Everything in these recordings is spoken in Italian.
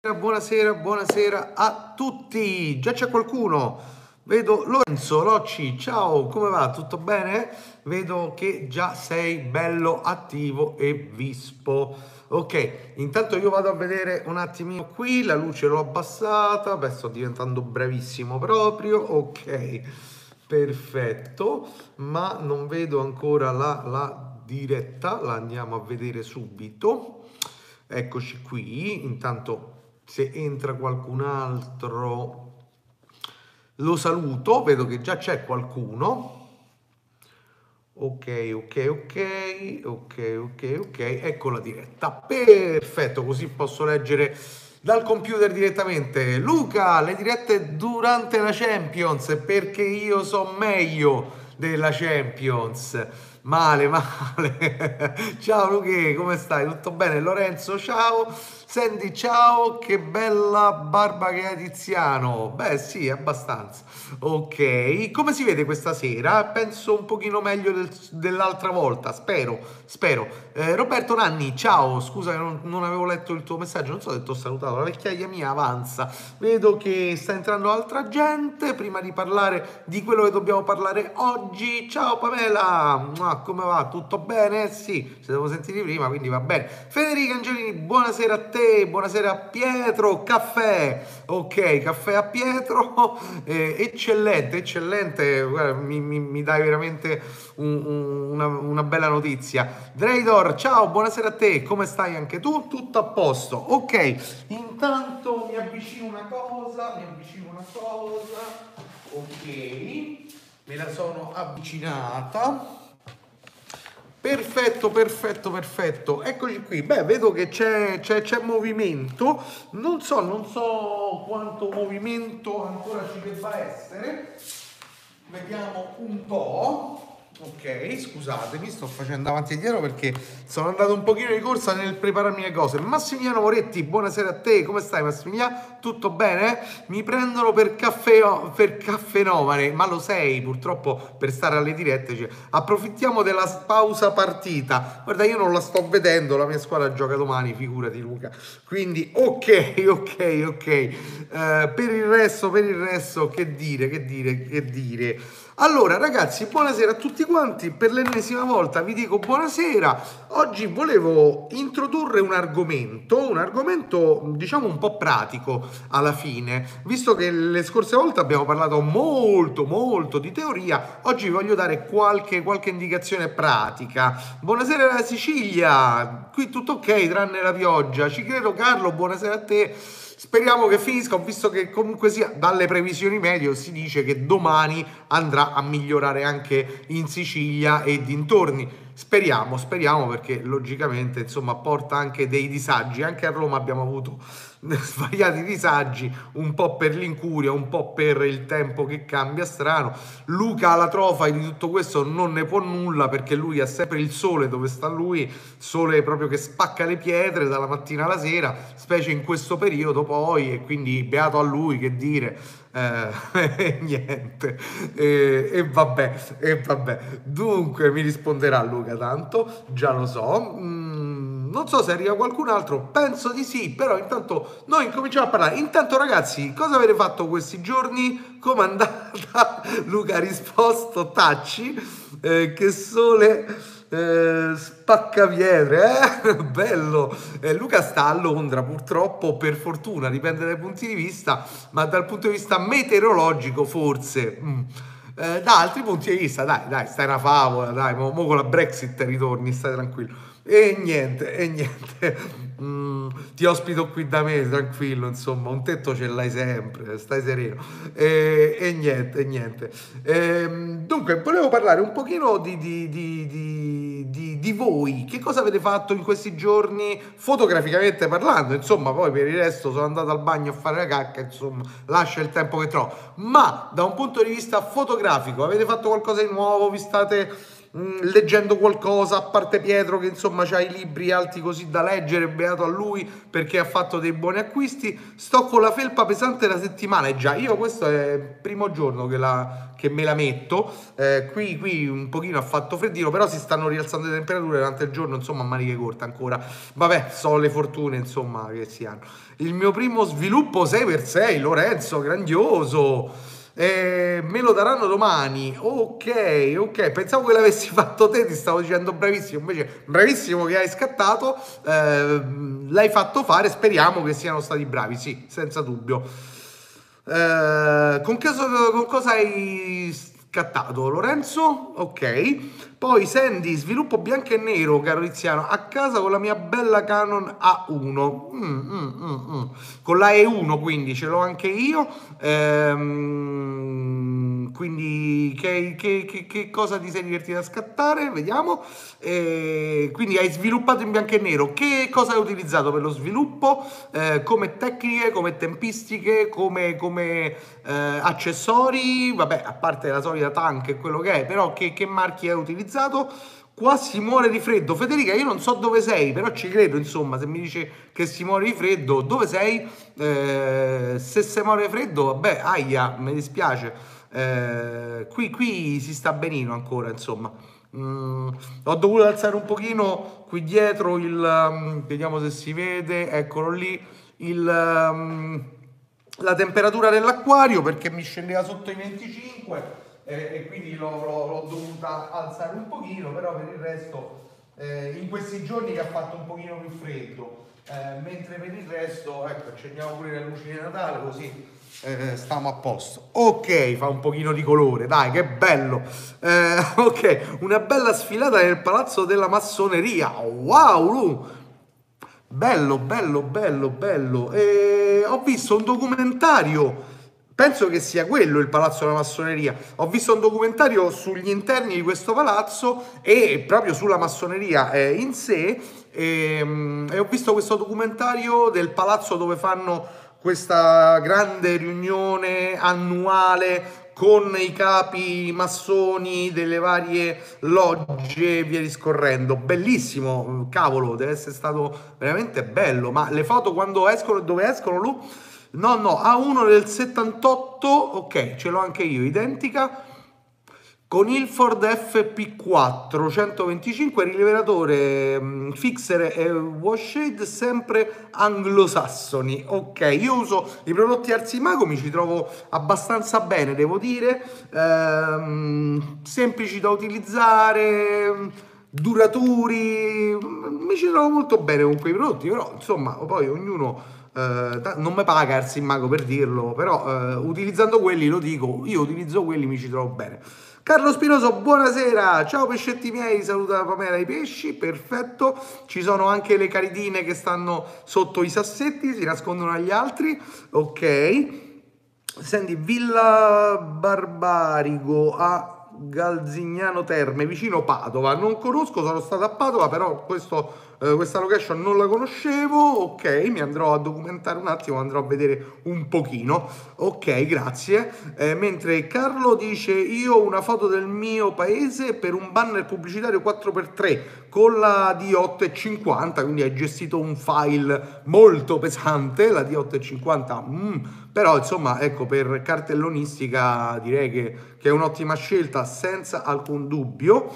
Buonasera, buonasera a tutti. Già c'è qualcuno? Vedo Lorenzo Locci, ciao, come va? Tutto bene? Vedo che già sei bello attivo e vispo. Ok, intanto io vado a vedere un attimino qui, la luce l'ho abbassata, beh sto diventando bravissimo proprio, ok, perfetto, ma non vedo ancora la, la diretta, la andiamo a vedere subito. Eccoci qui, intanto se entra qualcun altro lo saluto, vedo che già c'è qualcuno. Ok, ok, ok, ok, ok, ok, ecco la diretta. Perfetto, così posso leggere dal computer direttamente. Luca, le dirette durante la Champions, perché io so meglio della Champions. Male, male. ciao Luca, come stai? Tutto bene? Lorenzo, ciao. Senti, ciao, che bella barba che hai Tiziano. Beh, sì, abbastanza. Ok, come si vede questa sera? Penso un pochino meglio del, dell'altra volta, spero, spero. Eh, Roberto Nanni, ciao, scusa che non, non, avevo letto il tuo messaggio, non so se ti ho salutato, la vecchiaia mia avanza. Vedo che sta entrando altra gente, prima di parlare di quello che dobbiamo parlare oggi. Ciao Pamela, ah, come va? Tutto bene? Sì, ci devo sentire prima, quindi va bene. Federica Angelini, buonasera a te te, buonasera Pietro, caffè, ok, caffè a Pietro, eh, eccellente, eccellente, Guarda, mi, mi, mi, dai veramente un, un, una, una, bella notizia. Draydor, ciao, buonasera a te, come stai anche tu? Tutto a posto, ok, intanto mi avvicino una cosa, mi avvicino una cosa, ok, me la sono avvicinata. Perfetto, perfetto, perfetto. Eccoci qui. Beh, vedo che c'è, c'è, c'è, movimento. Non so, non so quanto movimento ancora ci debba essere. Vediamo un po'. Ok, scusatemi, sto facendo avanti e dietro perché sono andato un pochino di corsa nel prepararmi le cose. Massimiliano Moretti, buonasera a te, come stai Massimiliano? Tutto bene? Mi prendono per caffè, per caffenomane, ma lo sei purtroppo per stare alle dirette. Cioè, approfittiamo della pausa partita. Guarda, io non la sto vedendo, la mia squadra gioca domani, figurati Luca. Quindi ok, ok, ok. Uh, per il resto, per il resto, che dire, che dire, che dire. Allora ragazzi, buonasera a tutti quanti, per l'ennesima volta vi dico buonasera. Oggi volevo introdurre un argomento, un argomento diciamo un po' pratico alla fine, visto che le scorse volte abbiamo parlato molto molto di teoria, oggi voglio dare qualche, qualche indicazione pratica. Buonasera alla Sicilia, qui tutto ok tranne la pioggia, ci credo Carlo, buonasera a te. Speriamo che finisca, ho visto che comunque sia dalle previsioni medio si dice che domani andrà a migliorare anche in Sicilia e dintorni. Speriamo, speriamo perché logicamente insomma porta anche dei disagi, anche a Roma abbiamo avuto svariati disagi, un po' per l'incuria, un po' per il tempo che cambia strano. Luca alla trofa di tutto questo non ne può nulla perché lui ha sempre il sole dove sta lui, sole proprio che spacca le pietre dalla mattina alla sera, specie in questo periodo poi e quindi beato a lui che dire. Eh, niente e, e vabbè e vabbè dunque mi risponderà Luca tanto già lo so mm non so se arriva qualcun altro, penso di sì, però intanto noi incominciamo a parlare. Intanto ragazzi, cosa avete fatto questi giorni? Come è andata? Luca ha risposto, tacci, eh, che sole... Eh, spaccapiedre, eh? bello. Eh, Luca sta a Londra, purtroppo, per fortuna, dipende dai punti di vista, ma dal punto di vista meteorologico, forse. Mm. Eh, da altri punti di vista, dai, dai, stai una favola, dai, mo, mo con la Brexit ritorni, stai tranquillo. E niente, e niente, mm, ti ospito qui da me, tranquillo, insomma, un tetto ce l'hai sempre, stai sereno. E, e niente, e niente. E, ehm, dunque, volevo parlare un pochino di, di, di, di, di voi, che cosa avete fatto in questi giorni, fotograficamente parlando, insomma, poi per il resto sono andato al bagno a fare la cacca, insomma, lascia il tempo che trovo. Ma da un punto di vista fotografico, avete fatto qualcosa di nuovo, vi state mm, leggendo qualcosa, a parte Pietro che insomma ha i libri alti così da leggere, beato a lui perché ha fatto dei buoni acquisti. Sto con la felpa pesante la settimana e già io questo è il primo giorno che, la, che me la metto. Eh, qui, qui un pochino ha fatto freddino, però si stanno rialzando le temperature durante il giorno, insomma, a maniche corte ancora. Vabbè, sono le fortune insomma che si hanno. Il mio primo sviluppo 6x6, Lorenzo, grandioso. Eh, me lo daranno domani. Ok, ok. Pensavo che l'avessi fatto te, ti stavo dicendo bravissimo. Invece, bravissimo che hai scattato. Eh, l'hai fatto fare. Speriamo che siano stati bravi. Sì, senza dubbio. Eh, con, cosa, con cosa hai scattato Lorenzo? Ok. Poi Sandy, sviluppo bianco e nero, caro Tiziano, a casa con la mia bella Canon A1. Mm, mm, mm, mm. con la E1 quindi ce l'ho anche io. Ehm, quindi che, che, che, che, cosa ti sei divertito a scattare? Vediamo. Eh, quindi hai sviluppato in bianco e nero. Che cosa hai utilizzato per lo sviluppo? Eh, come tecniche, come tempistiche, come, come eh, accessori? Vabbè, a parte la solita tank e quello che è, però che, che marchi hai utilizzato? Utilizzato. Qua si muore di freddo. Federica, io non so dove sei, però ci credo, insomma, se mi dice che si muore di freddo, dove sei? Eh, se si muore di freddo, vabbè, aia, mi dispiace. Eh, qui, qui si sta benino ancora, insomma. Mm, ho dovuto alzare un pochino qui dietro il... Um, vediamo se si vede, eccolo lì, il... Um, la temperatura dell'acquario perché mi scendeva sotto i 25 eh, e quindi l'ho, dovuta alzare un pochino, però per il resto eh, in questi giorni che ha fatto un pochino più freddo, eh, mentre per il resto, ecco, accendiamo pure le luci di Natale così eh, stiamo a posto. Ok, fa un pochino di colore, dai, che bello. Eh, ok, una bella sfilata nel palazzo della massoneria. Wow, Lu. Bello, bello, bello, bello. E ho visto un documentario Penso che sia quello il palazzo della massoneria. Ho visto un documentario sugli interni di questo palazzo e proprio sulla massoneria eh, in sé e, ehm, e ho visto questo documentario del palazzo dove fanno questa grande riunione annuale con i capi massoni delle varie logge e via discorrendo. Bellissimo, cavolo, deve essere stato veramente bello. Ma le foto quando escono, dove escono, Lu? No, no, A1 del 78, ok, ce l'ho anche io, identica, con il Ford FP4 125 rilevatore mm, fixer e washshade sempre anglosassoni. Ok io uso i prodotti Arsimago mi ci trovo abbastanza bene devo dire. Ehm, semplici da utilizzare duraturi mi ci trovo molto bene con quei prodotti però insomma poi ognuno eh, non mi paga Arsi Mago per dirlo, però eh, utilizzando quelli lo dico, io utilizzo quelli, mi ci trovo bene. Carlo Spinoso, buonasera, ciao pescetti miei, saluta Pamela i pesci, perfetto, ci sono anche le caridine che stanno sotto i sassetti, si nascondono agli altri, ok. Senti, Villa Barbarigo a Galzignano Terme, vicino Padova, non conosco, sono stato a Padova, però questo eh, questa location non la conoscevo, ok, mi andrò a documentare un attimo, andrò a vedere un pochino, ok, grazie. Eh, mentre Carlo dice io ho una foto del mio paese per un banner pubblicitario 4x3 con la D850, quindi hai gestito un file molto pesante, la D850, mm, però insomma ecco per cartellonistica direi che, che è un'ottima scelta senza alcun dubbio.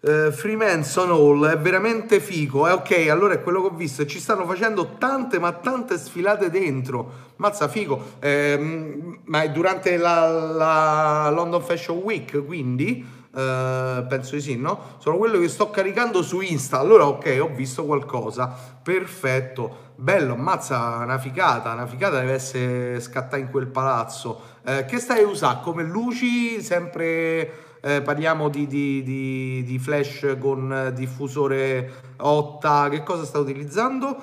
Uh, Freemanson Hall è veramente figo. Eh, ok, allora è quello che ho visto. Ci stanno facendo tante, ma tante sfilate dentro. Mazza figo. Eh, ma è durante la, la, London Fashion Week, quindi. Uh, penso di sì, no? Sono quello che sto caricando su Insta. Allora, ok, ho visto qualcosa. Perfetto. Bello, ammazza, una ficata. Una ficata deve essere scattata in quel palazzo. Uh, che stai usare? Come luci? Sempre eh, parliamo di, di, di, di, flash con diffusore 8, che cosa sta utilizzando?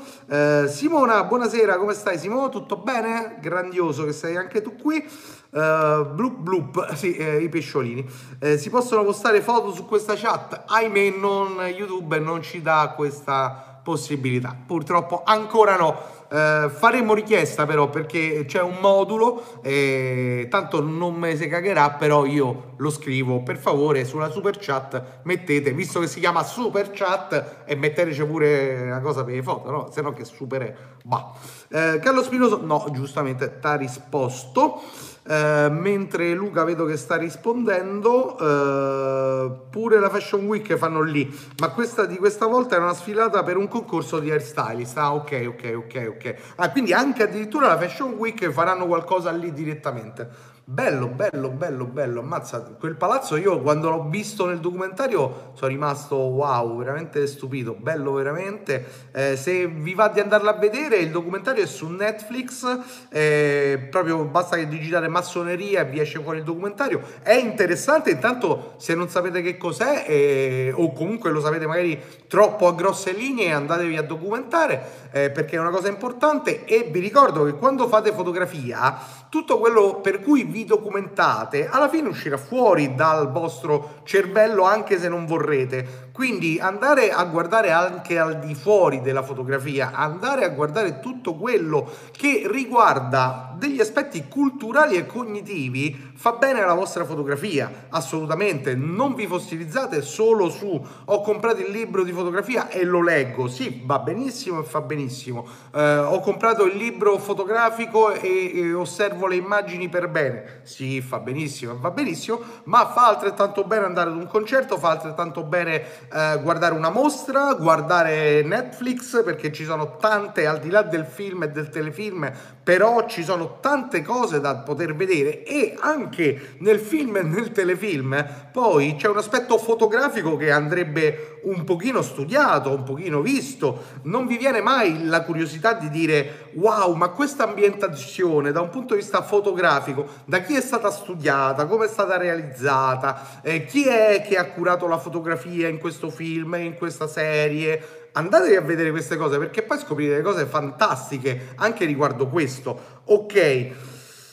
Simona, buonasera, come stai Simona? Tutto bene? Grandioso che sei anche tu qui. Uh, bloop bloop, sì, eh, i pesciolini. Eh, si possono postare foto su questa chat? Ahimè, non, YouTube non ci dà questa possibilità. Purtroppo ancora no. Eh, faremo richiesta però perché c'è un modulo, eh, tanto non me si cagherà, però io lo scrivo. Per favore sulla super chat mettete, visto che si chiama super chat, e metteteci pure una cosa per le foto, no? Se no che super è. Bah. Eh, Carlo Spinoso, no, giustamente ti ha risposto. Eh, mentre Luca vedo che sta rispondendo, eh, pure la Fashion Week fanno lì, ma questa di questa volta è una sfilata per un concorso di hairstylist. Ah, ok, ok, ok, ok. Ah, quindi anche addirittura la Fashion Week faranno qualcosa lì direttamente. Bello, bello, bello, bello, ammazza, quel palazzo io quando l'ho visto nel documentario sono rimasto wow, veramente stupito, bello veramente, eh, se vi va di andarla a vedere il documentario è su Netflix, eh, proprio basta che digitate massoneria e vi esce fuori il documentario, è interessante, intanto se non sapete che cos'è eh, o comunque lo sapete magari troppo a grosse linee andatevi a documentare eh, perché è una cosa importante. E vi ricordo che quando fate fotografia tutto quello per cui vi documentate alla fine uscirà fuori dal vostro cervello anche se non vorrete. Quindi andare a guardare anche al di fuori della fotografia, andare a guardare tutto quello che riguarda degli aspetti culturali e cognitivi fa bene alla vostra fotografia, assolutamente. Non vi fossilizzate solo su ho comprato il libro di fotografia e lo leggo. Sì, va benissimo e fa benissimo. Eh, ho comprato il libro fotografico e, e osservo le immagini per bene. Sì, fa benissimo, va benissimo, ma fa altrettanto bene andare ad un concerto, fa altrettanto bene eh, guardare una mostra, guardare Netflix perché ci sono tante, al di là del film e del telefilm, però ci sono tante cose da poter vedere e anche nel film e nel telefilm poi c'è un aspetto fotografico che andrebbe un pochino studiato, un pochino visto. Non vi viene mai la curiosità di dire wow, ma questa ambientazione da un punto di vista fotografico, da chi è stata studiata, come è stata realizzata, eh, chi è che ha curato la fotografia in questo film, in questa serie, andatevi a vedere queste cose perché poi scoprite cose fantastiche anche riguardo questo. Ok.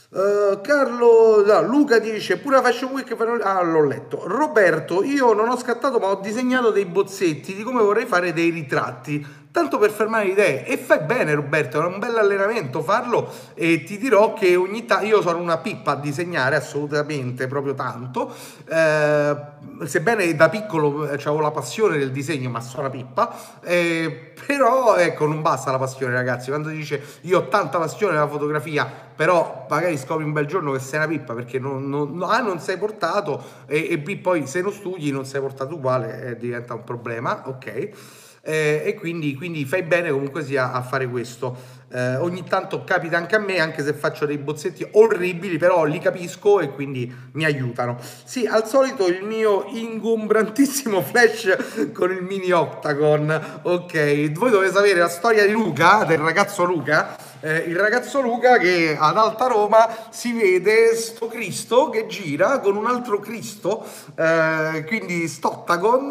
Uh, Carlo no, Luca dice pure la Fashion Week ah l'ho letto Roberto io non ho scattato ma ho disegnato dei bozzetti di come vorrei fare dei ritratti tanto per fermare le idee. E fai bene, Roberto, è un bel allenamento farlo e ti dirò che ogni tanto io sono una pippa a disegnare assolutamente, proprio tanto. Eh, sebbene da piccolo eh, avevo la passione del disegno, ma sono una pippa, eh, però ecco, non basta la passione, ragazzi. Quando dice io ho tanta passione nella fotografia, però magari scopri un bel giorno che sei una pippa perché non, non, A non sei portato e, e B poi se non studi non sei portato uguale e diventa un problema, ok? Eh, e quindi, quindi, fai bene comunque sia a fare questo. Eh, ogni tanto capita anche a me, anche se faccio dei bozzetti orribili, però li capisco e quindi mi aiutano. Sì, al solito il mio ingombrantissimo flash con il mini octagon. Ok, voi dovete sapere la storia di Luca, del ragazzo Luca eh, il ragazzo Luca che ad Alta Roma si vede sto Cristo che gira con un altro Cristo, eh, quindi Stottagon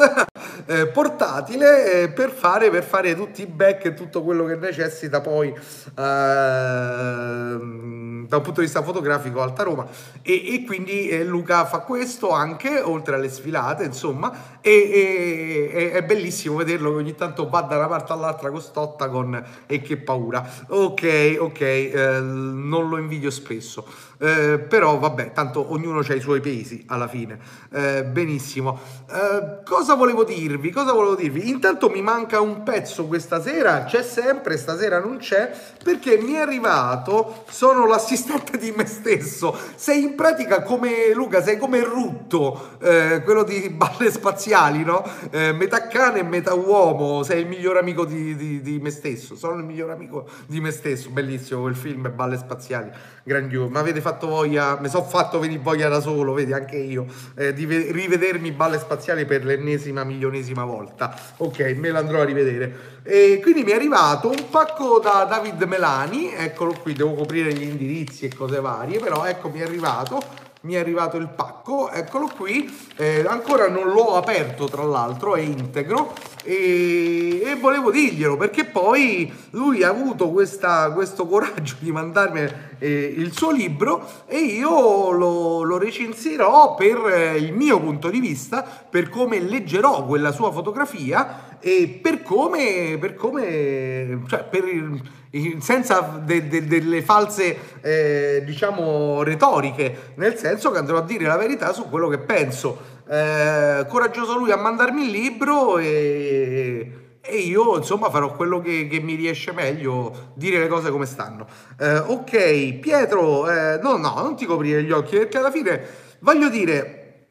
eh, portatile eh, per fare, per fare tutti i back e tutto quello che necessita poi ehm, da un punto di vista fotografico Alta Roma e, e quindi eh, Luca fa questo anche oltre alle sfilate insomma e, e, è bellissimo vederlo che ogni tanto va da una parte all'altra con Stottagon e che paura ok ok eh, non lo invidio spesso eh, però vabbè, tanto ognuno ha i suoi pesi alla fine. Eh, benissimo. Eh, cosa volevo dirvi? Cosa volevo dirvi? Intanto mi manca un pezzo questa sera, c'è sempre, stasera non c'è, perché mi è arrivato, sono l'assistente di me stesso. Sei in pratica come Luca, sei come Rutto, eh, quello di balle spaziali, no? Eh, metà cane e metà uomo, sei il miglior amico di, di, di me stesso. Sono il miglior amico di me stesso, bellissimo quel film, balle spaziali grandioso. Mi avete fatto voglia, mi sono fatto venire voglia da solo, vedi anche io, eh, di rivedermi balle spaziali per l'ennesima milionesima volta. Ok, me l'andrò a rivedere. E quindi mi è arrivato un pacco da David Melani, eccolo qui, devo coprire gli indirizzi e cose varie, però ecco mi è arrivato mi è arrivato il pacco, eccolo qui, eh, ancora non l'ho aperto tra l'altro, è integro e, e, volevo dirglielo perché poi lui ha avuto questa, questo coraggio di mandarmi eh, il suo libro e io lo, lo recensirò per eh, il mio punto di vista, per come leggerò quella sua fotografia e per come, per come cioè per il, senza de, de, delle false eh, diciamo retoriche, nel senso che andrò a dire la verità su quello che penso. Eh, coraggioso lui a mandarmi il libro e e io insomma farò quello che, che, mi riesce meglio, dire le cose come stanno. Eh, ok, Pietro, eh, no, no, non ti coprire gli occhi perché alla fine voglio dire,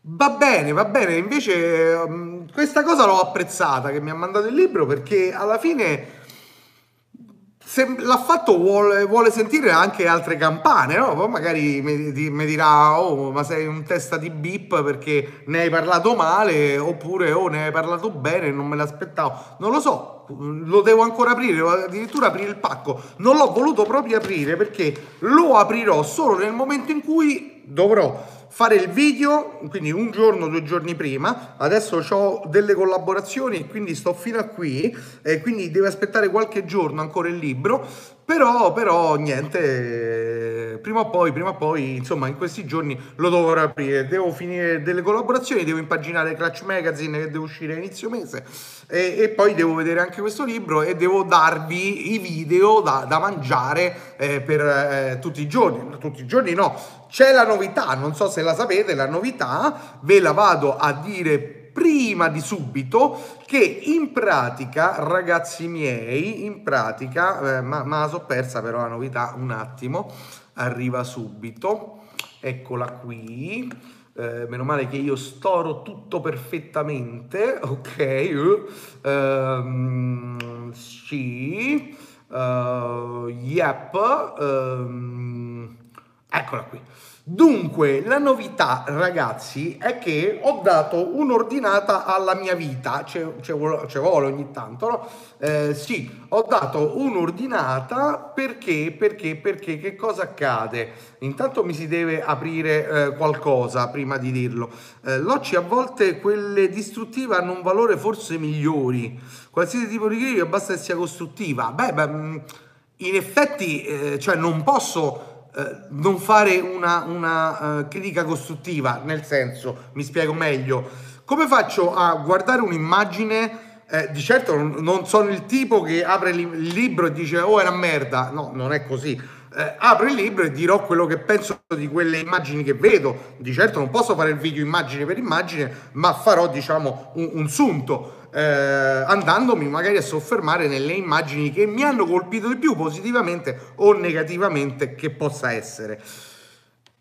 va bene, va bene, invece um, questa cosa l'ho apprezzata che mi ha mandato il libro perché alla fine l'ha fatto vuole, vuole, sentire anche altre campane, no? Poi magari mi, mi, dirà, oh, ma sei un testa di bip perché ne hai parlato male, oppure, oh, ne hai parlato bene, non me l'aspettavo. Non lo so, lo devo ancora aprire, addirittura aprire il pacco. Non l'ho voluto proprio aprire perché lo aprirò solo nel momento in cui dovrò fare il video, quindi un giorno, due giorni prima, adesso ho delle collaborazioni, quindi sto fino a qui, e quindi deve aspettare qualche giorno ancora il libro, però, però niente, prima o poi, prima o poi, insomma, in questi giorni lo dovrò aprire. Devo finire delle collaborazioni, devo impaginare Clutch Magazine che deve uscire a inizio mese e, e, poi devo vedere anche questo libro e devo darvi i video da, da mangiare eh, per eh, tutti i giorni. Tutti i giorni no, c'è la novità, non so se la sapete, la novità ve la vado a dire prima di subito che in pratica, ragazzi miei, in pratica, eh, ma, ma la so persa però la novità un attimo, arriva subito, eccola qui, eh, meno male che io storo tutto perfettamente, ok, um, sì, uh, yep, um, eccola qui. Dunque, la novità, ragazzi, è che ho dato un'ordinata alla mia vita, ci vuole ogni tanto, no? Eh, sì, ho dato un'ordinata perché, perché, perché, che cosa accade? Intanto mi si deve aprire eh, qualcosa prima di dirlo. Eh, l'OCI a volte quelle distruttive hanno un valore forse migliori, qualsiasi tipo di critica basta che sia costruttiva. Beh, beh mm, in effetti, eh, cioè non posso eh, non fare una, una uh, critica costruttiva, nel senso, mi spiego meglio, come faccio a guardare un'immagine, eh, di certo non, sono il tipo che apre il libro e dice oh una merda, no, non è così. Eh, apro il libro e dirò quello che penso di quelle immagini che vedo. Di certo non posso fare il video immagine per immagine, ma farò diciamo un, un sunto eh, andandomi magari a soffermare nelle immagini che mi hanno colpito di più positivamente o negativamente che possa essere.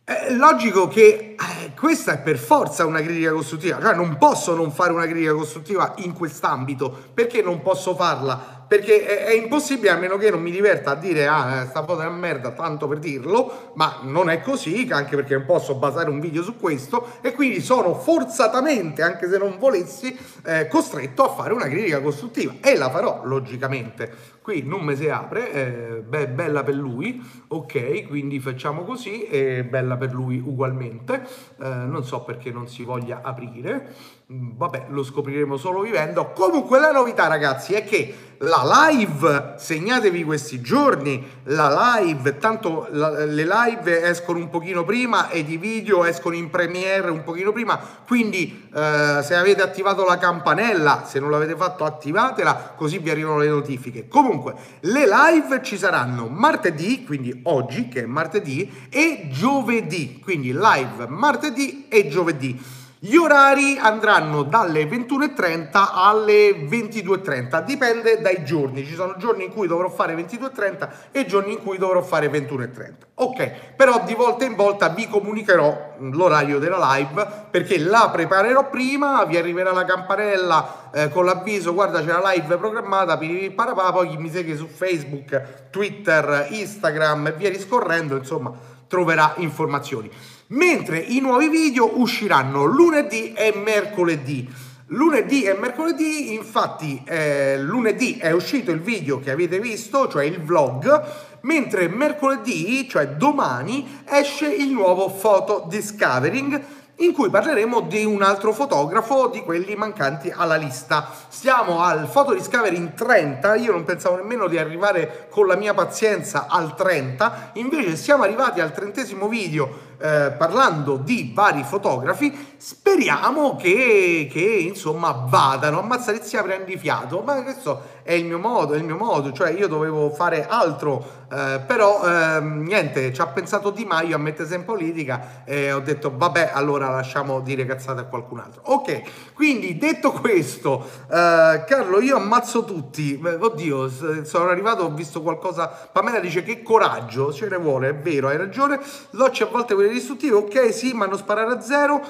È logico che eh, questa è per forza una critica costruttiva, cioè non posso non fare una critica costruttiva in quest'ambito, perché non posso farla? Perché è, è, impossibile a meno che non mi diverta a dire ah sta foto è una merda tanto per dirlo ma non è così anche perché non posso basare un video su questo e quindi sono forzatamente anche se non volessi eh, costretto a fare una critica costruttiva. E la farò logicamente. Qui non me si apre eh, beh, bella per lui ok quindi facciamo così e bella per lui ugualmente. Eh, non so perché non si voglia aprire vabbè, lo scopriremo solo vivendo. Comunque la novità, ragazzi, è che la live, segnatevi questi giorni, la live, tanto la, le live escono un pochino prima e i video escono in premiere un pochino prima, quindi eh, se avete attivato la campanella, se non l'avete fatto attivatela, così vi arrivano le notifiche. Comunque, le live ci saranno martedì, quindi oggi che è martedì, e giovedì, quindi live martedì e giovedì. Gli orari andranno dalle 21.30 alle 22.30, dipende dai giorni. Ci sono giorni in cui dovrò fare 22.30 e giorni in cui dovrò fare 21.30. Ok, però di volta in volta vi comunicherò l'orario della live perché la preparerò prima, vi arriverà la campanella eh, con l'avviso, guarda c'è la live programmata, poi chi mi segue su Facebook, Twitter, Instagram e via discorrendo, insomma, troverà informazioni mentre i nuovi video usciranno lunedì e mercoledì. Lunedì e mercoledì, infatti, eh, lunedì è uscito il video che avete visto, cioè il vlog, mentre mercoledì, cioè domani, esce il nuovo Photo Discovering in cui parleremo di un altro fotografo di quelli mancanti alla lista. Siamo al Photo Discovery 30, io non pensavo nemmeno di arrivare con la mia pazienza al 30, invece siamo arrivati al trentesimo video eh, parlando di vari fotografi, speriamo che, che insomma vadano. Ammazza Lizia prendi fiato, ma questo è il mio modo, è il mio modo, cioè io dovevo fare altro, eh, però eh, niente, ci ha pensato Di Maio a mettersi in politica e ho detto vabbè allora lasciamo dire cazzate a qualcun altro. Ok, quindi detto questo, eh, Carlo io ammazzo tutti, oddio sono arrivato, ho visto qualcosa, Pamela dice che coraggio, ce ne vuole, è vero, hai ragione, Locci a volte quelle distruttive, ok sì, ma non sparare a zero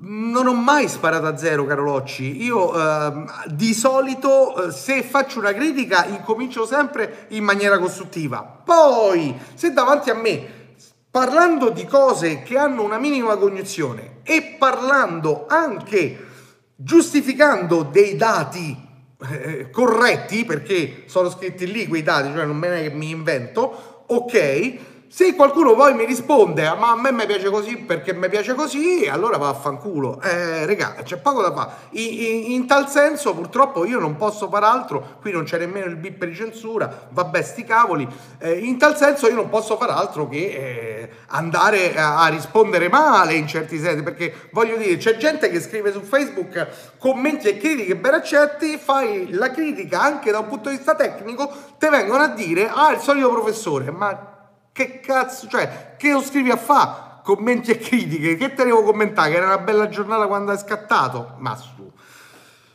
non ho mai sparato a zero, caro Locci. Io eh, di solito, eh, se faccio una critica, incomincio sempre in maniera costruttiva. Poi, se davanti a me, parlando di cose che hanno una minima cognizione e parlando anche giustificando dei dati eh, corretti, perché sono scritti lì quei dati, cioè non che mi invento, ok se qualcuno poi mi risponde, ma a me mi piace così perché mi piace così, allora va a fanculo. Eh, regà, c'è poco da fare. In, in, in, tal senso, purtroppo, io non posso fare altro. Qui non c'è nemmeno il bip di censura. Vabbè, sti cavoli. Eh, in tal senso, io non posso fare altro che eh, andare a, a, rispondere male in certi sensi. Perché voglio dire, c'è gente che scrive su Facebook commenti e critiche ben accetti. Fai la critica anche da un punto di vista tecnico, te vengono a dire, ah, il solito professore, ma che cazzo, cioè, che lo scrivi a fa? Commenti e critiche, che te devo commentare? Che era una bella giornata quando hai scattato? Ma su.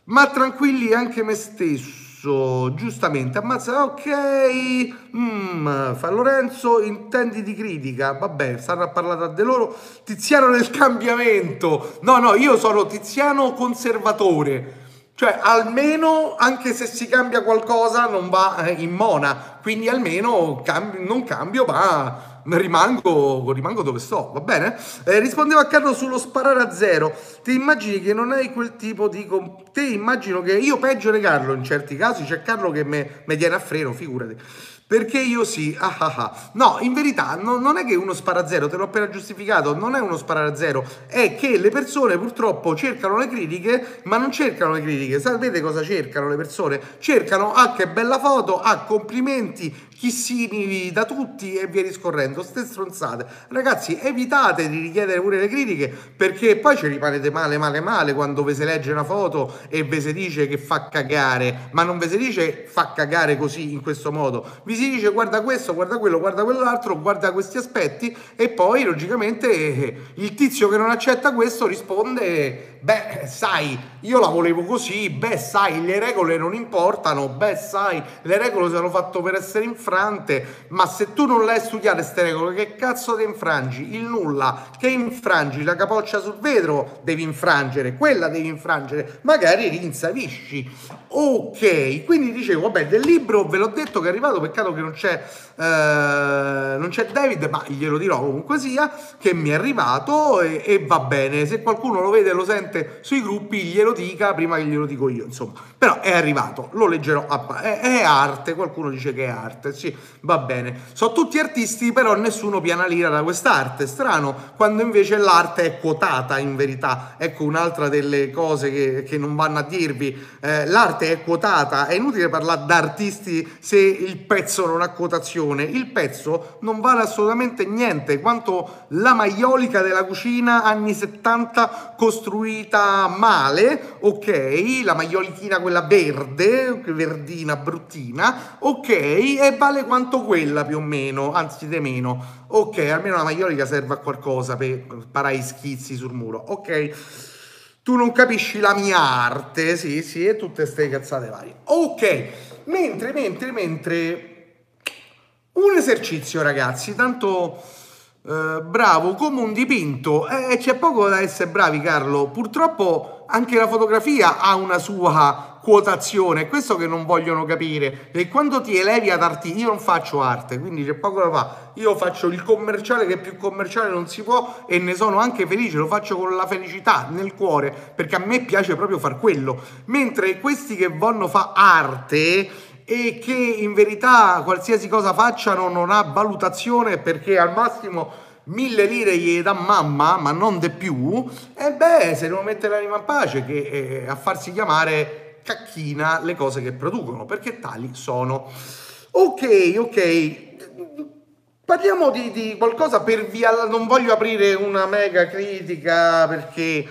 Ma tranquilli anche me stesso, giustamente, ammazza, ok, mm, fa Lorenzo, intendi di critica, vabbè, stanno a parlare tra di loro, Tiziano del cambiamento, no, no, io sono Tiziano conservatore, cioè, almeno, anche se si cambia qualcosa, non va eh, in mona. Quindi almeno cambio, non cambio, ma rimango, rimango dove sto, va bene? Eh, rispondeva a Carlo sullo sparare a zero. Ti immagini che non hai quel tipo di... Te immagino che io peggio di Carlo in certi casi, c'è Carlo che mi tiene a freno, figurati. Perché io sì, ah ah ah. No, in verità no, non è che uno spara a zero, te l'ho appena giustificato, non è uno sparare a zero, è che le persone purtroppo cercano le critiche, ma non cercano le critiche. Sapete cosa cercano le persone? Cercano, ah che bella foto, ah complimenti, chissini da tutti e via discorrendo, ste stronzate. Ragazzi, evitate di richiedere pure le critiche perché poi ci rimanete male, male, male quando vi si legge una foto e vi si dice che fa cagare, ma non vi si dice fa cagare così, in questo modo. Vi si dice guarda questo, guarda quello, guarda quell'altro, guarda questi aspetti e poi logicamente il tizio che non accetta questo risponde beh, sai, io la volevo così, beh, sai, le regole non importano, beh, sai, le regole si hanno fatto per essere infrante, ma se tu non le hai studiate queste regole, che cazzo te infrangi? Il nulla, che infrangi la capoccia sul vetro, devi infrangere, quella devi infrangere, magari rinsavisci. Ok, quindi dicevo, vabbè, del libro ve l'ho detto che è arrivato, peccato che non c'è, eh, non c'è David, ma glielo dirò comunque sia, che mi è arrivato e, e va bene, se qualcuno lo vede lo sente sui gruppi glielo dica prima che glielo dico io, insomma. Però è arrivato, lo leggerò a è, è arte, qualcuno dice che è arte, sì, va bene. Sono tutti artisti, però nessuno piana lira da quest'arte, strano, quando invece l'arte è quotata in verità. Ecco un'altra delle cose che, che non vanno a dirvi, eh, l'arte è quotata, è inutile parlare d'artisti se il pezzo non ha quotazione, il pezzo non vale assolutamente niente, quanto la maiolica della cucina anni 70 costruita male, ok, la maiolichina quella verde, verdina, bruttina, ok, e vale quanto quella più o meno, anzi di meno. Ok, almeno la maiolica serve a qualcosa per parare i schizzi sul muro, ok. Tu non capisci la mia arte, sì, sì, e tutte queste cazzate varie. Ok, mentre, mentre, mentre... Un esercizio, ragazzi, tanto eh, bravo come un dipinto e eh, c'è poco da essere bravi Carlo purtroppo anche la fotografia ha una sua quotazione è questo che non vogliono capire. E quando ti elevi ad arti io non faccio arte quindi c'è poco da fare io faccio il commerciale che più commerciale non si può e ne sono anche felice lo faccio con la felicità nel cuore perché a me piace proprio far quello. Mentre questi che vogliono fare arte e che in verità qualsiasi cosa facciano non ha valutazione perché al massimo mille lire gli dà mamma, ma non di più, e beh, se devono mettere l'anima in pace che eh, a farsi chiamare cacchina le cose che producono, perché tali sono. Ok, ok. Parliamo di, di, qualcosa per via... Non voglio aprire una mega critica perché,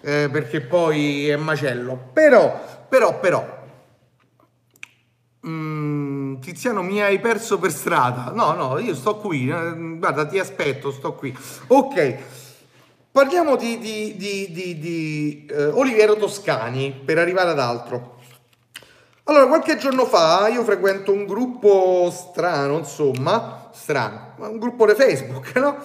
eh, perché poi è macello. Però, però, però... Mm, Tiziano mi hai perso per strada. No, no, io sto qui. Eh, guarda, ti aspetto, sto qui. Ok. Parliamo di, di, di, di eh, Oliviero Toscani per arrivare ad altro. Allora, qualche giorno fa io frequento un gruppo strano, insomma, strano, un gruppo di Facebook, no?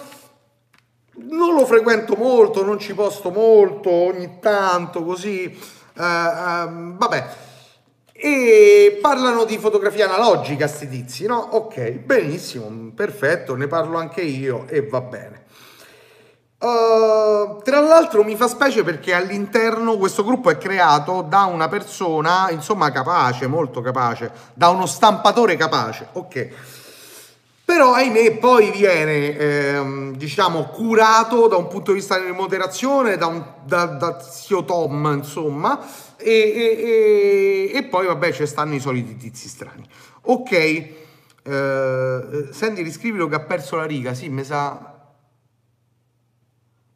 Non lo frequento molto, non ci posto molto, ogni tanto così, uh, uh, vabbè. E parlano di fotografia analogica, sti tizi, no? Ok, benissimo, perfetto, ne parlo anche io e va bene. Uh, tra l'altro mi fa specie perché all'interno questo gruppo è creato da una persona, insomma, capace, molto capace, da uno stampatore capace, ok. Però ahimè poi viene, ehm, diciamo, curato da un punto di vista di moderazione da, un, da, da zio Tom, insomma, e, e, e, e, poi vabbè ci stanno i soliti tizi strani. Ok, eh, senti, riscrivilo che ha perso la riga, sì, mi sa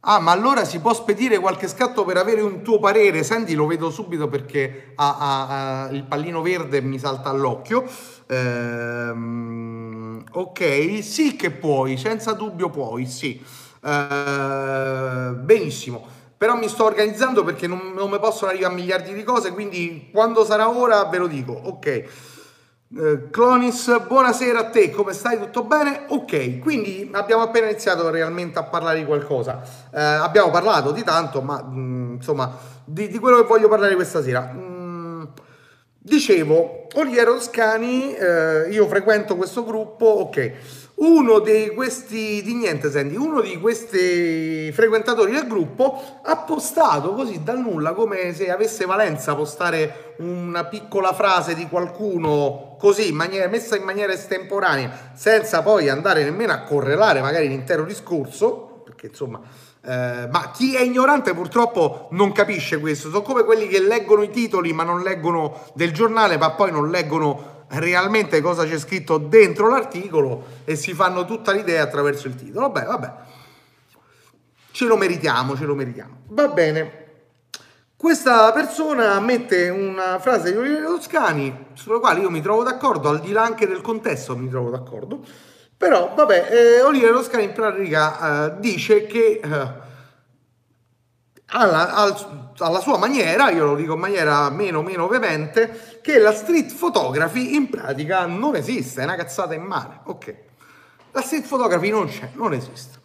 Ah, ma allora si può spedire qualche scatto per avere un tuo parere? Senti, lo vedo subito perché ha, ha, ha il pallino verde mi salta all'occhio. Ehm, ok, sì che puoi, senza dubbio puoi, sì. Ehm, benissimo. Però mi sto organizzando perché non, non mi possono arrivare miliardi di cose, quindi quando sarà ora ve lo dico. Ok. Eh, Clonis, buonasera a te, come stai? Tutto bene? Ok, quindi abbiamo appena iniziato realmente a parlare di qualcosa. Eh, abbiamo parlato di tanto, ma mh, mm, insomma, di, di, quello che voglio parlare questa sera. Mm, dicevo, Oliviero Toscani, eh, io frequento questo gruppo, ok uno di questi, di niente senti, uno di questi frequentatori del gruppo ha postato così dal nulla, come se avesse valenza postare una piccola frase di qualcuno così, in maniera, messa in maniera estemporanea, senza poi andare nemmeno a correlare magari l'intero discorso, perché insomma... Eh, ma chi è ignorante purtroppo non capisce questo, sono come quelli che leggono i titoli ma non leggono del giornale, ma poi non leggono realmente cosa c'è scritto dentro l'articolo e si fanno tutta l'idea attraverso il titolo. Vabbè, vabbè, ce lo meritiamo, ce lo meritiamo. Va bene. Questa persona mette una frase di Oliviero Toscani sulla quale io mi trovo d'accordo, al di là anche del contesto mi trovo d'accordo. Però, vabbè, eh, Oliviero Toscani in pratica eh, dice che eh, alla, al, alla, sua maniera, io lo dico in maniera meno, meno ovviamente, che la street photography in pratica non esiste, è una cazzata in mare, ok. La street photography non c'è, non esiste.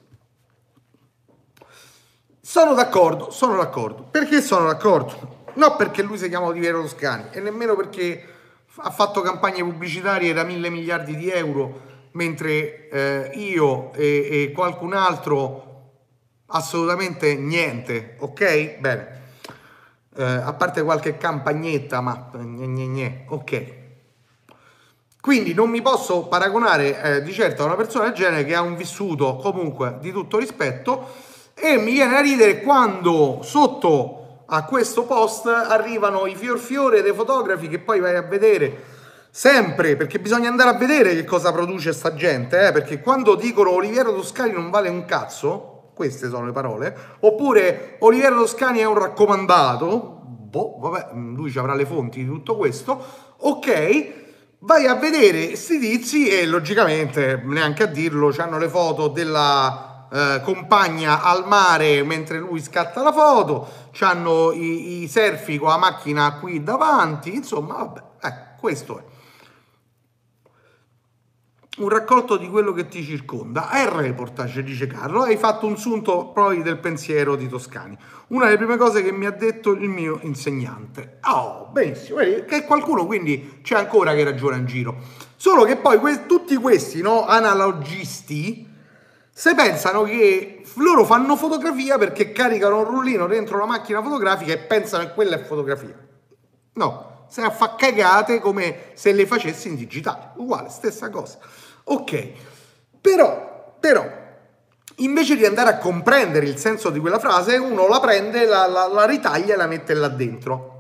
Sono d'accordo, sono d'accordo. Perché sono d'accordo? Non perché lui si chiama Oliviero Toscani e nemmeno perché ha fatto campagne pubblicitarie da mille miliardi di euro, mentre eh, io e, e qualcun altro assolutamente niente, ok? Bene. Eh, a parte qualche campagnetta, ma gne, gne, gne. ok. Quindi non mi posso paragonare eh, di certo a una persona del genere che ha un vissuto comunque di tutto rispetto e mi viene a ridere quando sotto a questo post arrivano i fior fiore dei fotografi che poi vai a vedere sempre perché bisogna andare a vedere che cosa produce sta gente eh, perché quando dicono Oliviero Toscani non vale un cazzo queste sono le parole, oppure Oliviero Toscani è un raccomandato, boh, vabbè, lui ci avrà le fonti di tutto questo, ok, vai a vedere questi tizi e logicamente, neanche a dirlo, hanno le foto della eh, compagna al mare mentre lui scatta la foto, hanno i, i selfie con la macchina qui davanti, insomma, vabbè, ecco, questo è un raccolto di quello che ti circonda. È il reportage, dice Carlo, hai fatto un sunto poi del pensiero di Toscani. Una delle prime cose che mi ha detto il mio insegnante. Oh, benissimo, che qualcuno quindi c'è ancora che ragiona in giro. Solo che poi que- tutti questi no, analogisti se pensano che loro fanno fotografia perché caricano un rullino dentro la macchina fotografica e pensano che quella è fotografia. No, se a fa cagate come se le facessi in digitale. Uguale, stessa cosa. Ok, però, però, invece di andare a comprendere il senso di quella frase, uno la prende, la, la, la ritaglia e la mette là dentro.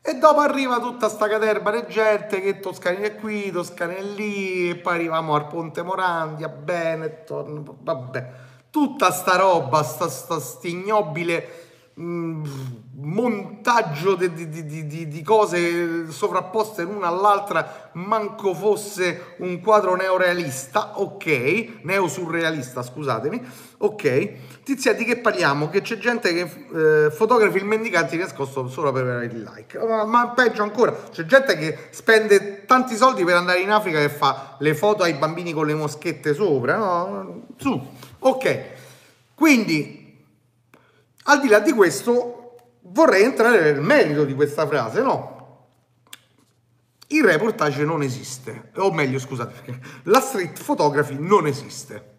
E dopo arriva tutta sta caterba di gente che Toscani è qui, Toscani è lì, e poi arriviamo al Ponte Morandia, Benetton, vabbè. Tutta sta roba, sta, sta, sta ignobile montaggio di, di, di, di, cose sovrapposte l'una all'altra, manco fosse un quadro neorealista, ok, neosurrealista, scusatemi, ok. Tizia, di che parliamo? Che c'è gente che eh, fotografi il mendicante nascosto solo per avere il like, ma, ma peggio ancora, c'è gente che spende tanti soldi per andare in Africa e fa le foto ai bambini con le moschette sopra, no? Su, ok. Quindi al di là di questo, vorrei entrare nel merito di questa frase, no? Il reportage non esiste, o meglio, scusate, la street photography non esiste.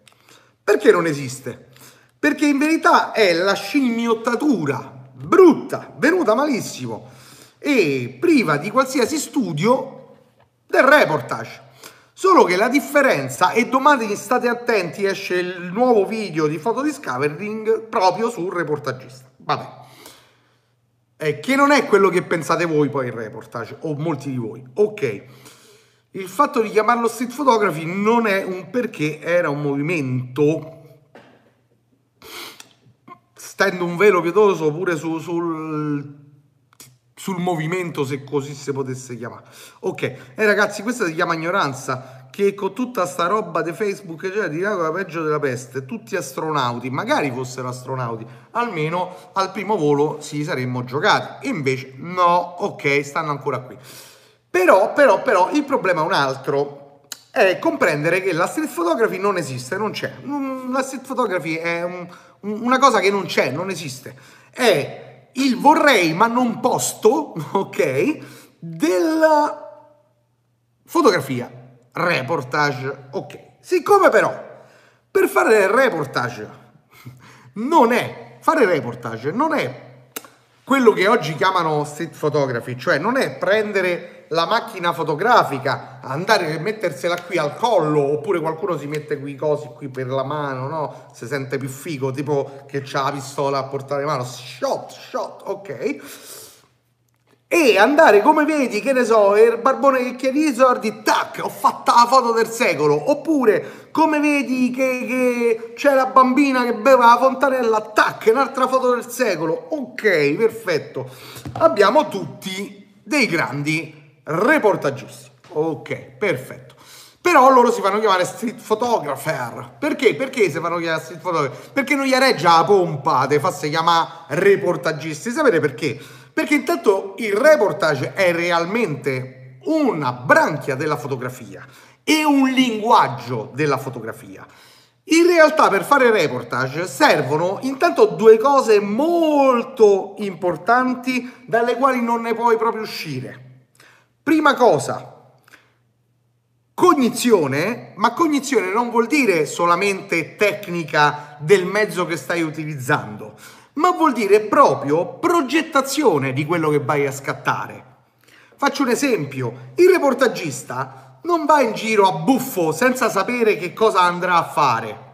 Perché non esiste? Perché in verità è la scimmiottatura brutta, venuta malissimo e priva di qualsiasi studio del reportage. Solo che la differenza, e domani state attenti, esce il nuovo video di Photodiscovering proprio sul reportagista. Vabbè. Eh, che non è quello che pensate voi poi il reportage, o molti di voi. Ok. Il fatto di chiamarlo street photography non è un perché era un movimento stendo un velo pietoso pure su, sul sul movimento, se così si potesse chiamare. Ok, e eh, ragazzi, questa si chiama ignoranza, che con tutta sta roba di Facebook, cioè di la peggio della peste, tutti astronauti, magari fossero astronauti, almeno al primo volo si saremmo giocati. Invece no, ok, stanno ancora qui. Però, però, però, il problema è un altro, è comprendere che la street photography non esiste, non c'è. La street photography è un, una cosa che non c'è, non esiste. È il vorrei ma non posto, ok, della fotografia, reportage, ok. Siccome però per fare reportage non è, fare reportage non è quello che oggi chiamano street photography, cioè non è prendere la macchina fotografica, andare e mettersela qui al collo, oppure qualcuno si mette qui cosi qui per la mano, no? Si sente più figo, tipo che c'ha la pistola a portare in mano, shot, shot, ok? E andare come vedi, che ne so, il barbone che chiedi i soldi, tac, ho fatto la foto del secolo. Oppure, come vedi che, che c'è la bambina che beve la fontanella, tac, un'altra foto del secolo. Ok, perfetto. Abbiamo tutti dei grandi reportagisti. Ok, perfetto. Però loro si fanno chiamare street photographer. Perché? Perché si fanno chiamare street photographer? Perché non gli reggia la pompa, te fasse chiamare reportagisti. Sapete perché? Perché intanto il reportage è realmente una branchia della fotografia e un linguaggio della fotografia. In realtà per fare reportage servono intanto due cose molto importanti dalle quali non ne puoi proprio uscire. Prima cosa, cognizione, ma cognizione non vuol dire solamente tecnica del mezzo che stai utilizzando ma vuol dire proprio progettazione di quello che vai a scattare. Faccio un esempio, il reportagista non va in giro a buffo senza sapere che cosa andrà a fare,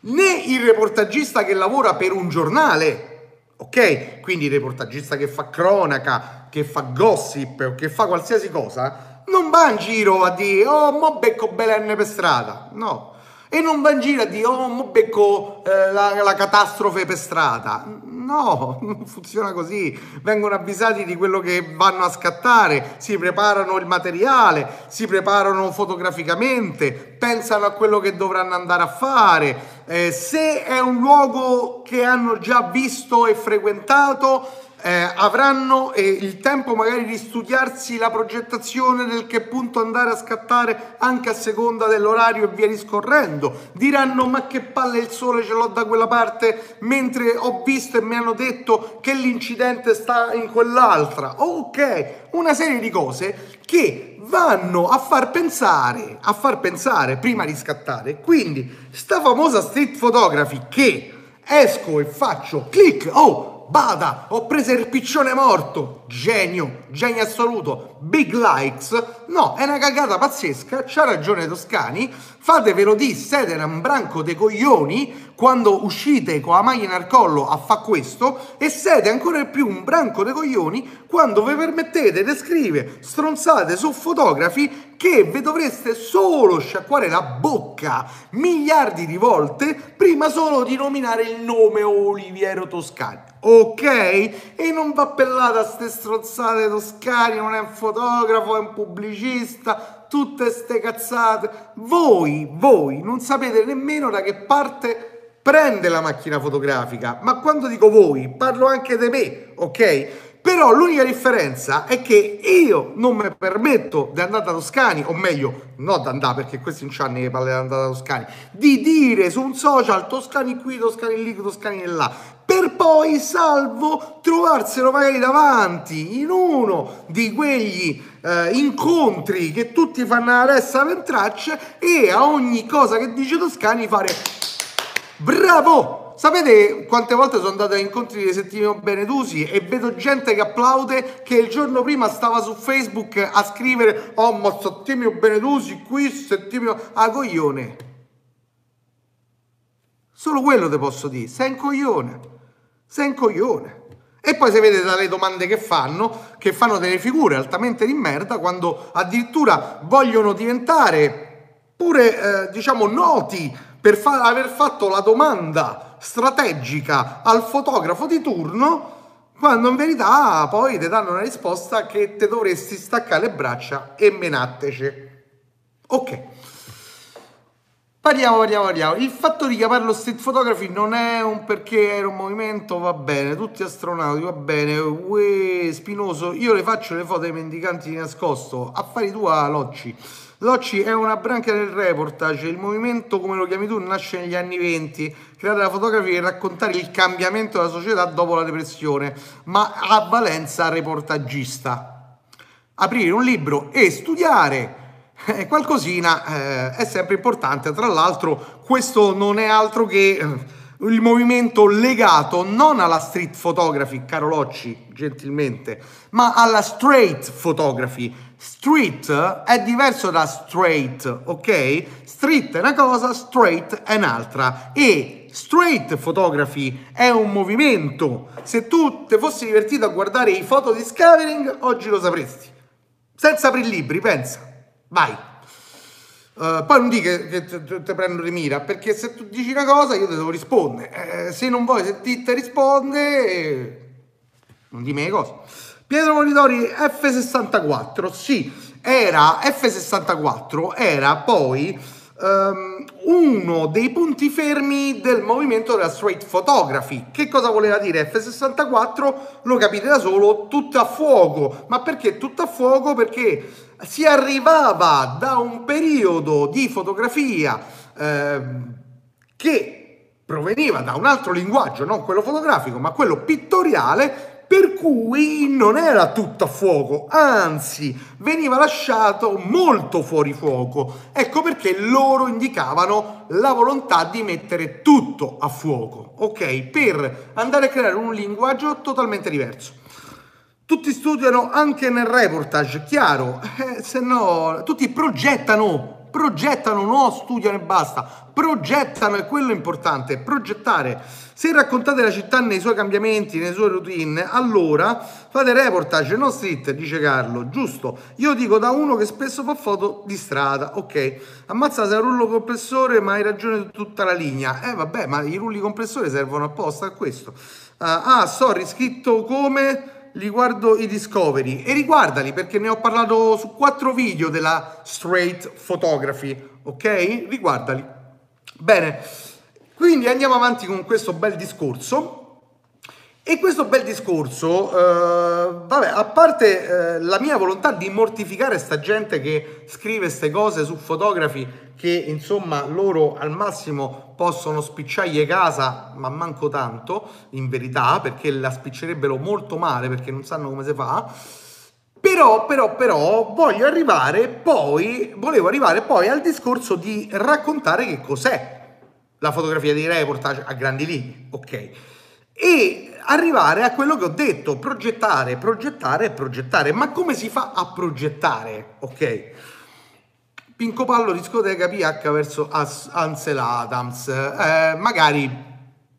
né il reportagista che lavora per un giornale, ok? Quindi il reportagista che fa cronaca, che fa gossip o che fa qualsiasi cosa, non va in giro a dire oh mo becco Belen per strada, no e non va in giro a dire, oh, mo becco eh, la, la, catastrofe per strada. No, non funziona così. Vengono avvisati di quello che vanno a scattare, si preparano il materiale, si preparano fotograficamente, pensano a quello che dovranno andare a fare. Eh, se è un luogo che hanno già visto e frequentato, eh, avranno eh, il tempo magari di studiarsi la progettazione del che punto andare a scattare anche a seconda dell'orario e via discorrendo. Diranno ma che palle il sole ce l'ho da quella parte mentre ho visto e mi hanno detto che l'incidente sta in quell'altra. Ok, una serie di cose che vanno a far pensare, a far pensare prima di scattare. Quindi sta famosa street photography che esco e faccio click, oh Bada, ho preso il piccione morto. Genio, genio assoluto. Big likes. No, è una cagata pazzesca. C'ha ragione Toscani. fatevelo di, siete un branco dei coglioni quando uscite con la macchina al collo a fare questo e siete ancora più un branco dei coglioni quando vi permettete di scrivere stronzate su fotografi che vi dovreste solo sciacquare la bocca miliardi di volte prima solo di nominare il nome Oliviero Toscani. Ok? E non va appellata a ste strozzate toscani, non è un fotografo, è un pubblicista, tutte ste cazzate. Voi, voi non sapete nemmeno da che parte prende la macchina fotografica, ma quando dico voi parlo anche di me, ok? Però l'unica differenza è che io non mi permetto di andare da Toscani, o meglio, non di andare perché questi non c'hanno che parla di andare da Toscani, di dire su un social Toscani qui, Toscani lì, Toscani là, per poi, salvo, trovarselo magari davanti in uno di quegli eh, incontri che tutti fanno la testa per tracce e a ogni cosa che dice Toscani fare Bravo! Sapete quante volte sono andato a incontri di Settimio Benedusi e vedo gente che applaude che il giorno prima stava su Facebook a scrivere Oh ma Settimio Benedusi qui, Settimio a coglione. Solo quello ti posso dire, sei un coglione, sei un coglione. E poi se vedete dalle domande che fanno, che fanno delle figure altamente di merda quando addirittura vogliono diventare pure, eh, diciamo, noti per fa- aver fatto la domanda strategica al fotografo di turno, quando in verità poi ti danno una risposta che te dovresti staccare le braccia e menatteci. Ok. Parliamo, parliamo, parliamo. Il fatto di chiamarlo street photography non è un perché era un movimento, va bene, tutti astronauti, va bene, uè, spinoso, io le faccio le foto ai mendicanti di nascosto, affari tua, Locci. Locci è una branca del reportage, il movimento come lo chiami tu nasce negli anni 20, creare la fotografia e raccontare il cambiamento della società dopo la depressione, ma ha valenza reportagista. Aprire un libro e studiare eh, qualcosina eh, è sempre importante, tra l'altro questo non è altro che eh, il movimento legato non alla street photography, caro Locci, gentilmente, ma alla straight photography, Street è diverso da straight, ok? Street è una cosa, straight è un'altra. E straight photography è un movimento. Se tu ti fossi divertito a guardare i foto di Scavering, oggi lo sapresti. Senza aprire libri, pensa. Vai. Uh, poi non dica che ti prendo di mira, perché se tu dici una cosa io ti devo rispondere. Eh, se non vuoi, se ti, ti risponde, eh, non dimmi le cose. Pietro Monitori F64, sì, era F64, era poi um, uno dei punti fermi del movimento della straight photography. Che cosa voleva dire F64? Lo capite da solo, tutto a fuoco. Ma perché tutto a fuoco? Perché si arrivava da un periodo di fotografia eh, che proveniva da un altro linguaggio, non quello fotografico, ma quello pittoriale, per cui non era tutto a fuoco, anzi veniva lasciato molto fuori fuoco. Ecco perché loro indicavano la volontà di mettere tutto a fuoco, ok? Per andare a creare un linguaggio totalmente diverso. Tutti studiano anche nel reportage, chiaro, eh, se no tutti progettano progettano, non studiano e basta, progettano, è quello importante, progettare. Se raccontate la città nei suoi cambiamenti, nei suoi routine, allora fate reportage, non street, dice Carlo, giusto? Io dico da uno che spesso fa foto di strada, ok? Ammazza se è un rullo compressore, ma hai ragione su tutta la linea. Eh vabbè, ma i rulli compressori servono apposta a questo. Uh, ah, sorry, scritto come li guardo i discovery e riguardali perché ne ho parlato su quattro video della straight photography, ok? Riguardali. Bene, quindi andiamo avanti con questo bel discorso. E questo bel discorso, eh, vabbè, a parte eh, la mia volontà di mortificare sta gente che scrive queste cose su fotografi che insomma loro al massimo possono spicciargli casa, ma manco tanto, in verità, perché la spiccierebbero molto male perché non sanno come si fa. Però, però, però, voglio arrivare poi, volevo arrivare poi al discorso di raccontare che cos'è la fotografia di reportage a grandi linee, ok? E arrivare a quello che ho detto, progettare, progettare progettare. Ma come si fa a progettare? Ok? Pinco Pallo discoteca PH verso As- Ansel Adams. Eh, magari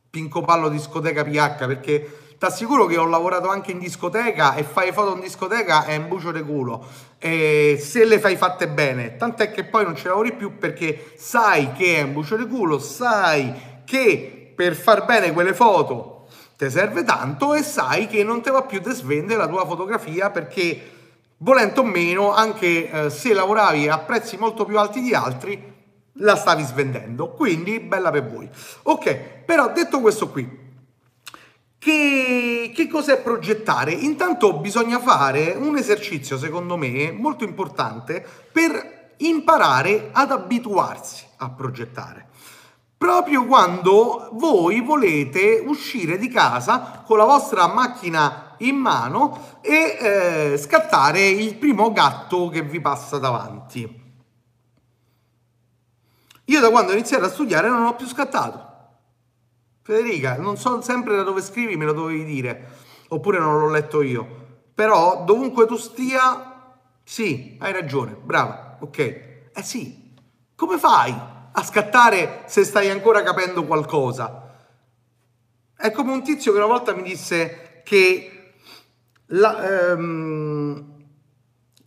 Pinco Pallo discoteca PH perché ti assicuro che ho lavorato anche in discoteca e fai foto in discoteca è un bucio di culo. E se le fai fatte bene, tant'è che poi non ci lavori più perché sai che è un bucio di culo, sai che per far bene quelle foto ti serve tanto e sai che non ti va più di svendere la tua fotografia perché volendo o meno, anche eh, se lavoravi a prezzi molto più alti di altri, la stavi svendendo. Quindi bella per voi. Ok, però detto questo qui, che, che cos'è progettare? Intanto bisogna fare un esercizio, secondo me, molto importante per imparare ad abituarsi a progettare. Proprio quando voi volete uscire di casa con la vostra macchina in mano e eh, scattare il primo gatto che vi passa davanti. Io da quando ho iniziato a studiare non ho più scattato. Federica, non so sempre da dove scrivi, me lo dovevi dire, oppure non l'ho letto io. Però dovunque tu stia, sì, hai ragione, brava, ok. Eh sì, come fai a scattare se stai ancora capendo qualcosa? È come un tizio che una volta mi disse che la, ehm,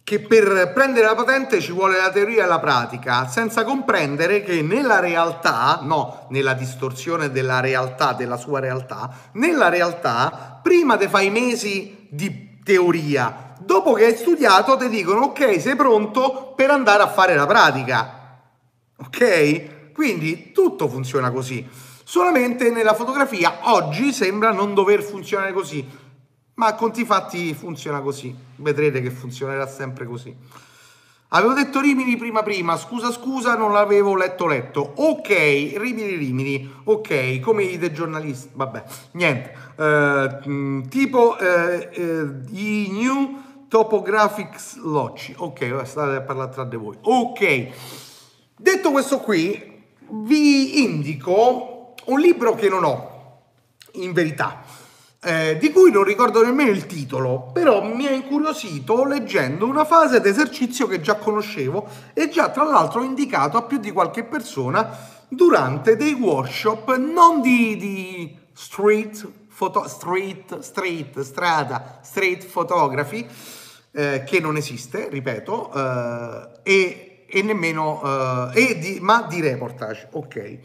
che per prendere la patente ci vuole la teoria e la pratica, senza comprendere che nella realtà, no, nella distorsione della realtà, della sua realtà, nella realtà, prima te fai mesi di teoria, dopo che hai studiato ti dicono ok, sei pronto per andare a fare la pratica. Ok? Quindi tutto funziona così. Solamente nella fotografia oggi sembra non dover funzionare così ma conti fatti funziona così, vedrete che funzionerà sempre così. Avevo detto Rimini prima prima, scusa scusa, non l'avevo letto letto. Ok, Rimini Rimini, ok, come i giornalisti, vabbè, niente. Uh, tipo uh, i New Topographics Loci, ok, state a parlare tra di voi. Ok, detto questo qui, vi indico un libro che non ho, in verità eh, di cui non ricordo nemmeno il titolo, però mi ha incuriosito leggendo una fase d'esercizio che già conoscevo e già tra l'altro ho indicato a più di qualche persona durante dei workshop non di, di street, foto, street, street, strada, street photography, eh, che non esiste, ripeto, eh, e, e, nemmeno, eh, e di, ma di reportage, ok.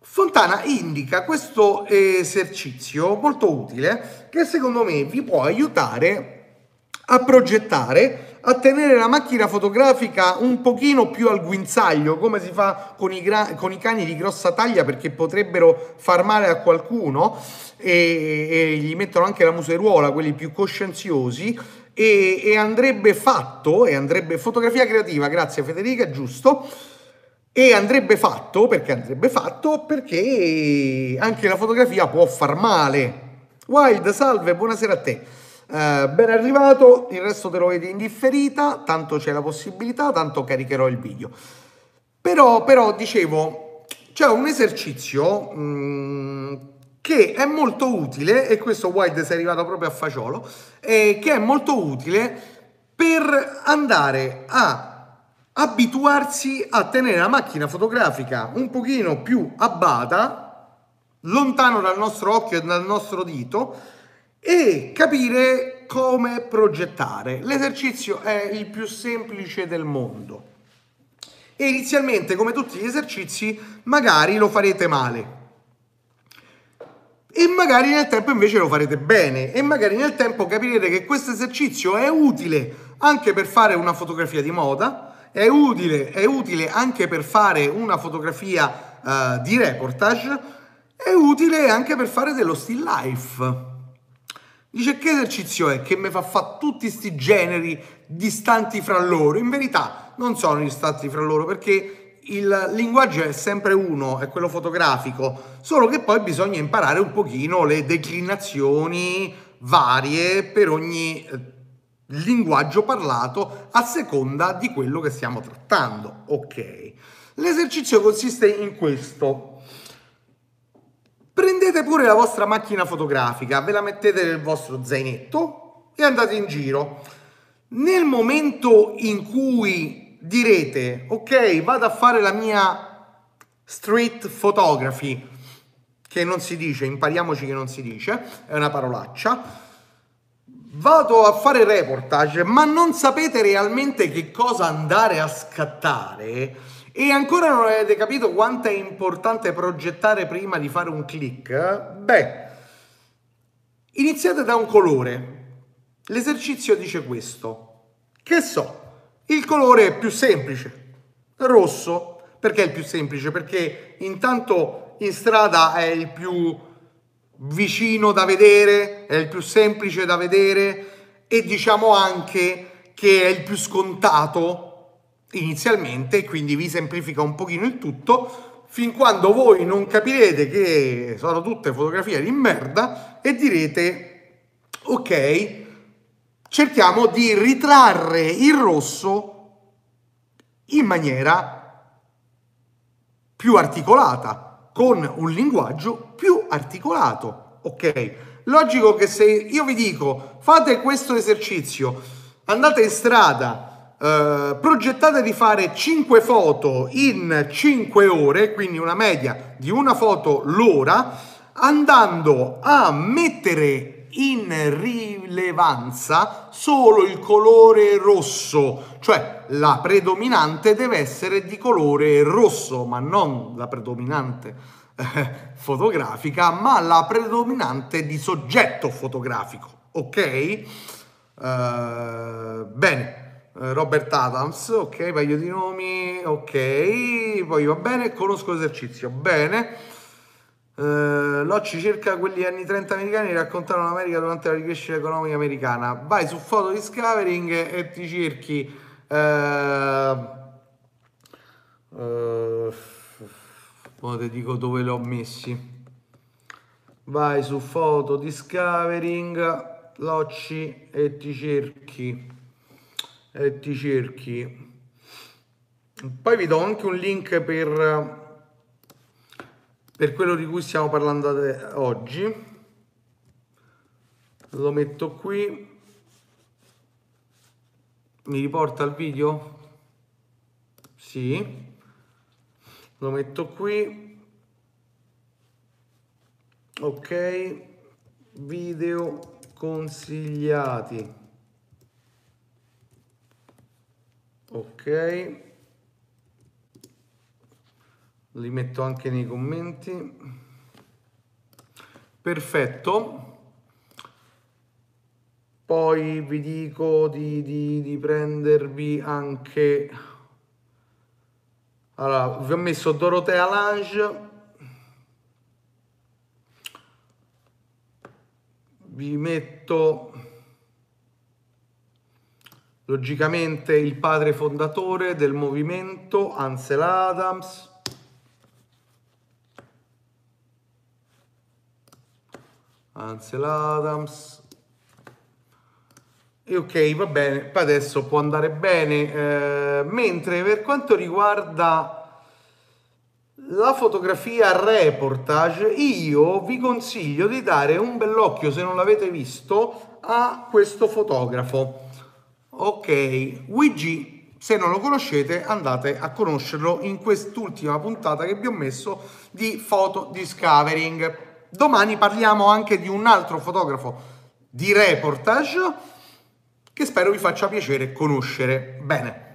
Fontana indica questo esercizio molto utile che secondo me vi può aiutare a progettare, a tenere la macchina fotografica un pochino più al guinzaglio, come si fa con i, con i cani di grossa taglia perché potrebbero far male a qualcuno e, e gli mettono anche la museruola, quelli più coscienziosi, e, e andrebbe fatto, e andrebbe fotografia creativa, grazie Federica, giusto, e andrebbe fatto, perché andrebbe fatto? Perché anche la fotografia può far male. Wild, salve, buonasera a te. Uh, ben arrivato, il resto te lo vedi in differita, tanto c'è la possibilità, tanto caricherò il video. Però, però dicevo, c'è un esercizio mh, mm, che è molto utile, e questo Wild si è arrivato proprio a fagiolo, eh, che è molto utile per andare a abituarsi a tenere la macchina fotografica un pochino più abbata, lontano dal nostro occhio e dal nostro dito e capire come progettare. L'esercizio è il più semplice del mondo. E inizialmente, come tutti gli esercizi, magari lo farete male. E magari nel tempo invece lo farete bene e magari nel tempo capirete che questo esercizio è utile anche per fare una fotografia di moda, è utile, è utile anche per fare una fotografia uh, di reportage, è utile anche per fare dello still life. Dice che esercizio è che mi fa fare tutti questi generi distanti fra loro? In verità non sono distanti fra loro perché il linguaggio è sempre uno, è quello fotografico, solo che poi bisogna imparare un pochino le declinazioni varie per ogni eh, linguaggio parlato a seconda di quello che stiamo trattando. Ok. L'esercizio consiste in questo. Prendete pure la vostra macchina fotografica, ve la mettete nel vostro zainetto e andate in giro. Nel momento in cui direte, ok, vado a fare la mia street photography, che non si dice, impariamoci che non si dice, è una parolaccia, vado a fare reportage, ma non sapete realmente che cosa andare a scattare e ancora non avete capito quanto è importante progettare prima di fare un click, beh, iniziate da un colore. L'esercizio dice questo. Che so, il colore più semplice, rosso. Perché è il più semplice? Perché intanto in strada è il più vicino da vedere, è il più semplice da vedere e diciamo anche che è il più scontato inizialmente, quindi vi semplifica un pochino il tutto, fin quando voi non capirete che sono tutte fotografie di merda e direte ok, cerchiamo di ritrarre il rosso in maniera più articolata, con un linguaggio più articolato, ok? Logico che se io vi dico fate questo esercizio, andate in strada, eh, progettate di fare 5 foto in 5 ore, quindi una media di una foto l'ora, andando a mettere in rilevanza solo il colore rosso, cioè la predominante deve essere di colore rosso, ma non la predominante eh, fotografica, ma la predominante di soggetto fotografico, ok? Uh, bene, uh, Robert Adams, ok, paio di nomi, ok, poi va bene, conosco l'esercizio, bene. Uh, Locci cerca quelli anni 30 americani raccontano l'America durante la ricrescita economica americana. Vai su Photo Discovering e ti cerchi. Uh, uh, ora ti dico dove l'ho messi. Vai su Photo Discovering, Locci e ti cerchi. E ti cerchi. Poi vi do anche un link per per quello di cui stiamo parlando oggi lo metto qui. Mi riporta il video? Sì. Lo metto qui. Ok. Video consigliati. Ok li metto anche nei commenti. Perfetto. Poi vi dico di, di, di prendervi anche allora vi ho messo Dorotea Lange. Vi metto logicamente il padre fondatore del movimento Ansel Adams Ansel Adams. E ok va bene adesso può andare bene. Eh, mentre per quanto riguarda la fotografia reportage io vi consiglio di dare un bell'occhio se non l'avete visto a questo fotografo. Ok WG se non lo conoscete andate a conoscerlo in quest'ultima puntata che vi ho messo di Photo Discovering Domani parliamo anche di un altro fotografo di reportage che spero vi faccia piacere conoscere. Bene.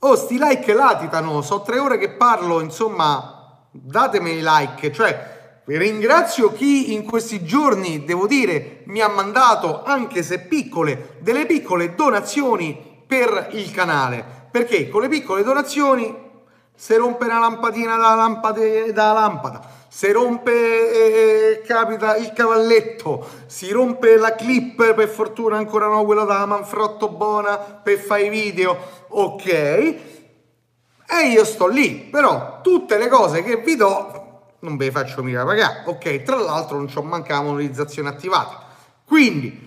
Oh, sti like latitano, so tre ore che parlo, insomma, datemi i like, cioè ringrazio chi in questi giorni, devo dire, mi ha mandato, anche se piccole, delle piccole donazioni per il canale, perché con le piccole donazioni se rompe una lampadina da lampada, da lampada se rompe eh, capita il cavalletto, si rompe la clip, per fortuna ancora no, quella da Manfrotto Bona per fare i video, ok? E io sto lì, però tutte le cose che vi do non ve le faccio mica pagare, ok? Tra l'altro non c'ho manca la monetizzazione attivata, quindi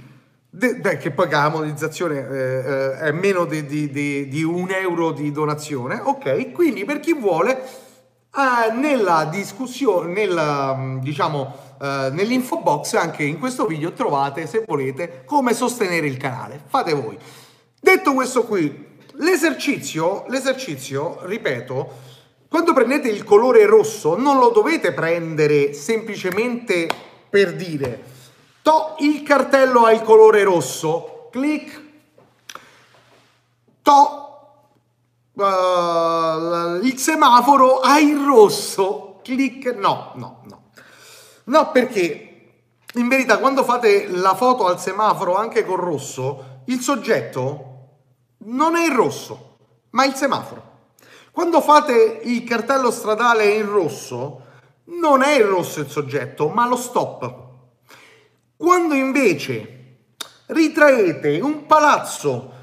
De, de, che poi la monetizzazione eh, eh, è meno di, di, di, di, un euro di donazione, ok? Quindi per chi vuole eh, nella discussione, nella, mm, diciamo, eh, nell'info box anche in questo video trovate, se volete, come sostenere il canale. Fate voi. Detto questo qui, l'esercizio, l'esercizio, ripeto, quando prendete il colore rosso non lo dovete prendere semplicemente per dire to il cartello ha il colore rosso, clic, to uh, il semaforo ha il rosso, clic, no, no, no. No, perché in verità quando fate la foto al semaforo anche con rosso, il soggetto non è il rosso, ma il semaforo. Quando fate il cartello stradale in rosso, non è il rosso il soggetto, ma lo stop. Quando invece ritraete un palazzo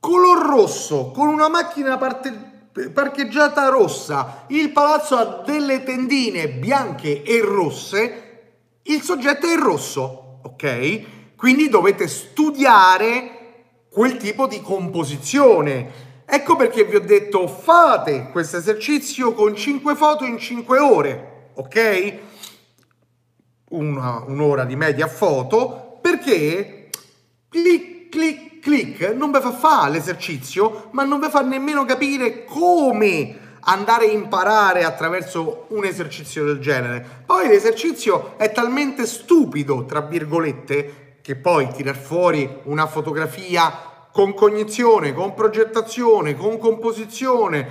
color rosso con una macchina parte parcheggiata rossa, il palazzo ha delle tendine bianche e rosse, il soggetto è rosso, ok? Quindi dovete studiare quel tipo di composizione. Ecco perché vi ho detto fate questo esercizio con 5 foto in 5 ore, ok? Una, un'ora di media foto, perché clic, clic, clic non vi fa fare l'esercizio, ma non vi fa nemmeno capire come andare a imparare attraverso un esercizio del genere. Poi l'esercizio è talmente stupido, tra virgolette, che poi tirar fuori una fotografia con cognizione, con progettazione, con composizione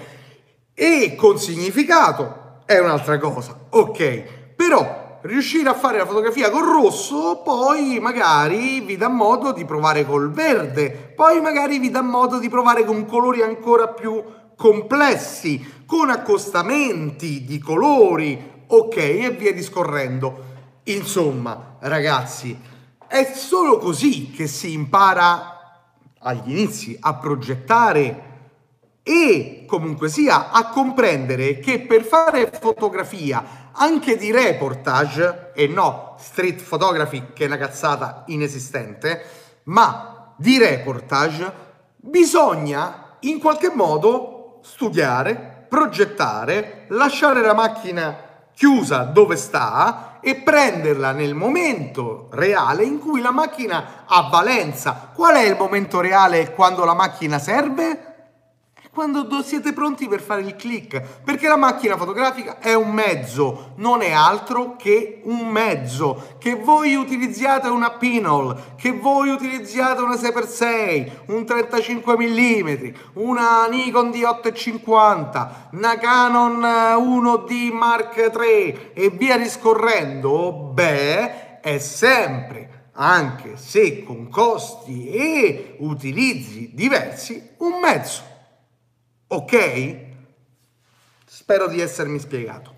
e con significato è un'altra cosa. Ok, però riuscire a fare la fotografia col rosso, poi magari vi dà modo di provare col verde, poi magari vi dà modo di provare con colori ancora più complessi, con accostamenti di colori, ok, e via discorrendo. Insomma, ragazzi, è solo così che si impara agli inizi a progettare e comunque sia a comprendere che per fare fotografia anche di reportage e no street photography che è una cazzata inesistente, ma di reportage bisogna in qualche modo studiare, progettare, lasciare la macchina chiusa dove sta e prenderla nel momento reale in cui la macchina ha valenza. Qual è il momento reale quando la macchina serve? Quando siete pronti per fare il click, perché la macchina fotografica è un mezzo, non è altro che un mezzo, che voi utilizziate una Pinhole, che voi utilizziate una 6x6, un 35 mm, una Nikon D850, una Canon 1D Mark III e via discorrendo, beh, è sempre anche se con costi e utilizzi diversi, un mezzo. Ok? Spero di essermi spiegato.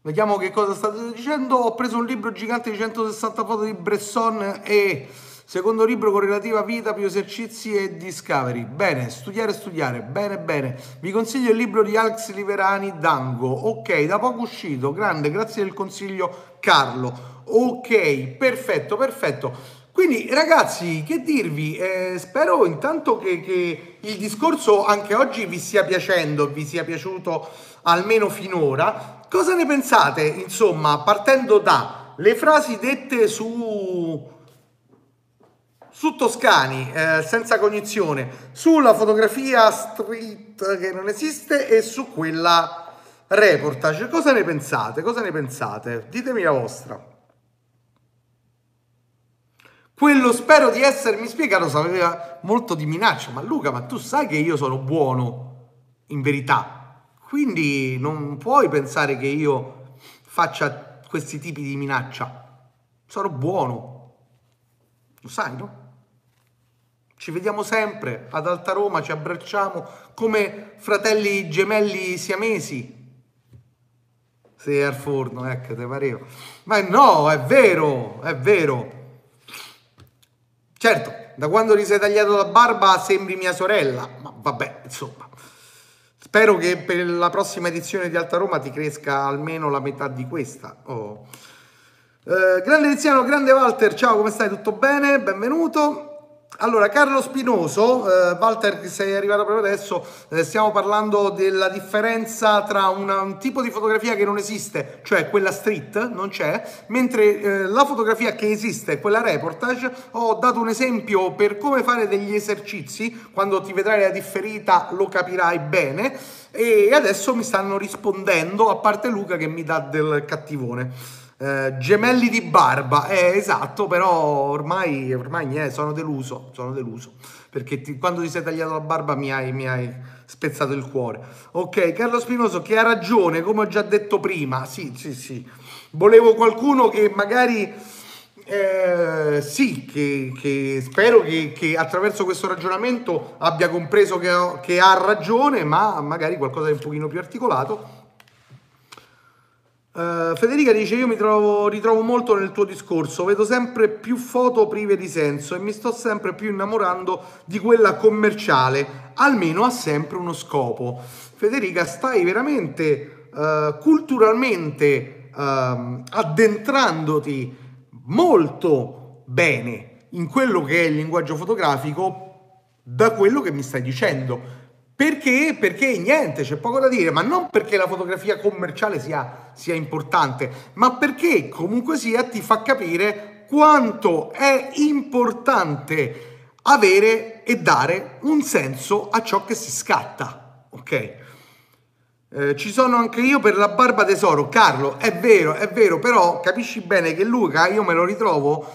Vediamo che cosa state dicendo. Ho preso un libro gigante di 160 foto di Bresson e secondo libro con relativa vita, più esercizi e discovery. Bene, studiare, studiare. Bene, bene. Vi consiglio il libro di Alex Liverani, Dango. Ok, da poco uscito. Grande, grazie del consiglio Carlo. Ok, perfetto, perfetto. Quindi ragazzi, che dirvi? Eh, spero intanto che, che, il discorso anche oggi vi stia piacendo, vi sia piaciuto almeno finora. Cosa ne pensate, insomma, partendo da le frasi dette su, su Toscani, eh, senza cognizione, sulla fotografia street che non esiste e su quella reportage. Cosa ne pensate? Cosa ne pensate? Ditemi la vostra. Quello spero di essermi spiegato sapeva molto di minaccia, ma Luca, ma tu sai che io sono buono in verità, quindi non puoi pensare che io faccia questi tipi di minaccia. Sono buono, lo sai, no? Ci vediamo sempre ad Alta Roma, ci abbracciamo come fratelli gemelli siamesi. Sei al forno, ecco, te pareva. Ma no, è vero, è vero. Certo, da quando ti sei tagliato la barba sembri mia sorella, ma vabbè, insomma. Spero che per la prossima edizione di Alta Roma ti cresca almeno la metà di questa. Oh. Eh, grande Tiziano, grande Walter, ciao, come stai? Tutto bene? Benvenuto. Allora, Carlo Spinoso, eh, Walter, sei arrivato proprio adesso, eh, stiamo parlando della differenza tra una, un tipo di fotografia che non esiste, cioè quella street, non c'è, mentre eh, la fotografia che esiste, quella reportage, ho dato un esempio per come fare degli esercizi, quando ti vedrai la differita lo capirai bene, e adesso mi stanno rispondendo, a parte Luca che mi dà del cattivone. Eh, gemelli di barba, eh, esatto, però ormai, ormai niente, sono deluso, sono deluso, perché ti, quando ti sei tagliato la barba mi hai, mi hai spezzato il cuore. Ok, Carlo Spinoso che ha ragione, come ho già detto prima, sì, sì, sì, volevo qualcuno che magari... Eh, sì, che, che spero che, che, attraverso questo ragionamento abbia compreso che, che ha ragione, ma magari qualcosa di un pochino più articolato Uh, Federica dice: Io mi trovo, ritrovo molto nel tuo discorso, vedo sempre più foto prive di senso e mi sto sempre più innamorando di quella commerciale, almeno ha sempre uno scopo. Federica, stai veramente uh, culturalmente uh, addentrandoti molto bene in quello che è il linguaggio fotografico da quello che mi stai dicendo perché? Perché niente, c'è poco da dire, ma non perché la fotografia commerciale sia, sia importante, ma perché comunque sia ti fa capire quanto è importante avere e dare un senso a ciò che si scatta, ok? Eh, ci sono anche io per la barba tesoro, Carlo, è vero, è vero, però capisci bene che Luca io me lo ritrovo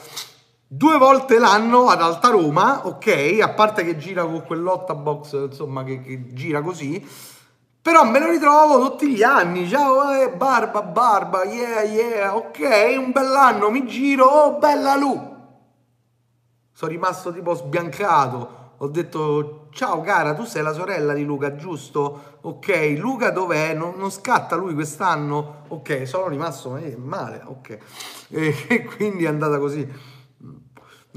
due volte l'anno ad Alta Roma, ok, a parte che gira con quell'ottabox, insomma, che, che, gira così, però me lo ritrovo tutti gli anni, ciao, eh, barba, barba, yeah, yeah, ok, un bell'anno, mi giro, oh, bella Lu. Sono rimasto tipo sbiancato, ho detto, ciao cara, tu sei la sorella di Luca, giusto? Ok, Luca dov'è? Non, non scatta lui quest'anno? Ok, sono rimasto eh, male, ok. E quindi è andata così.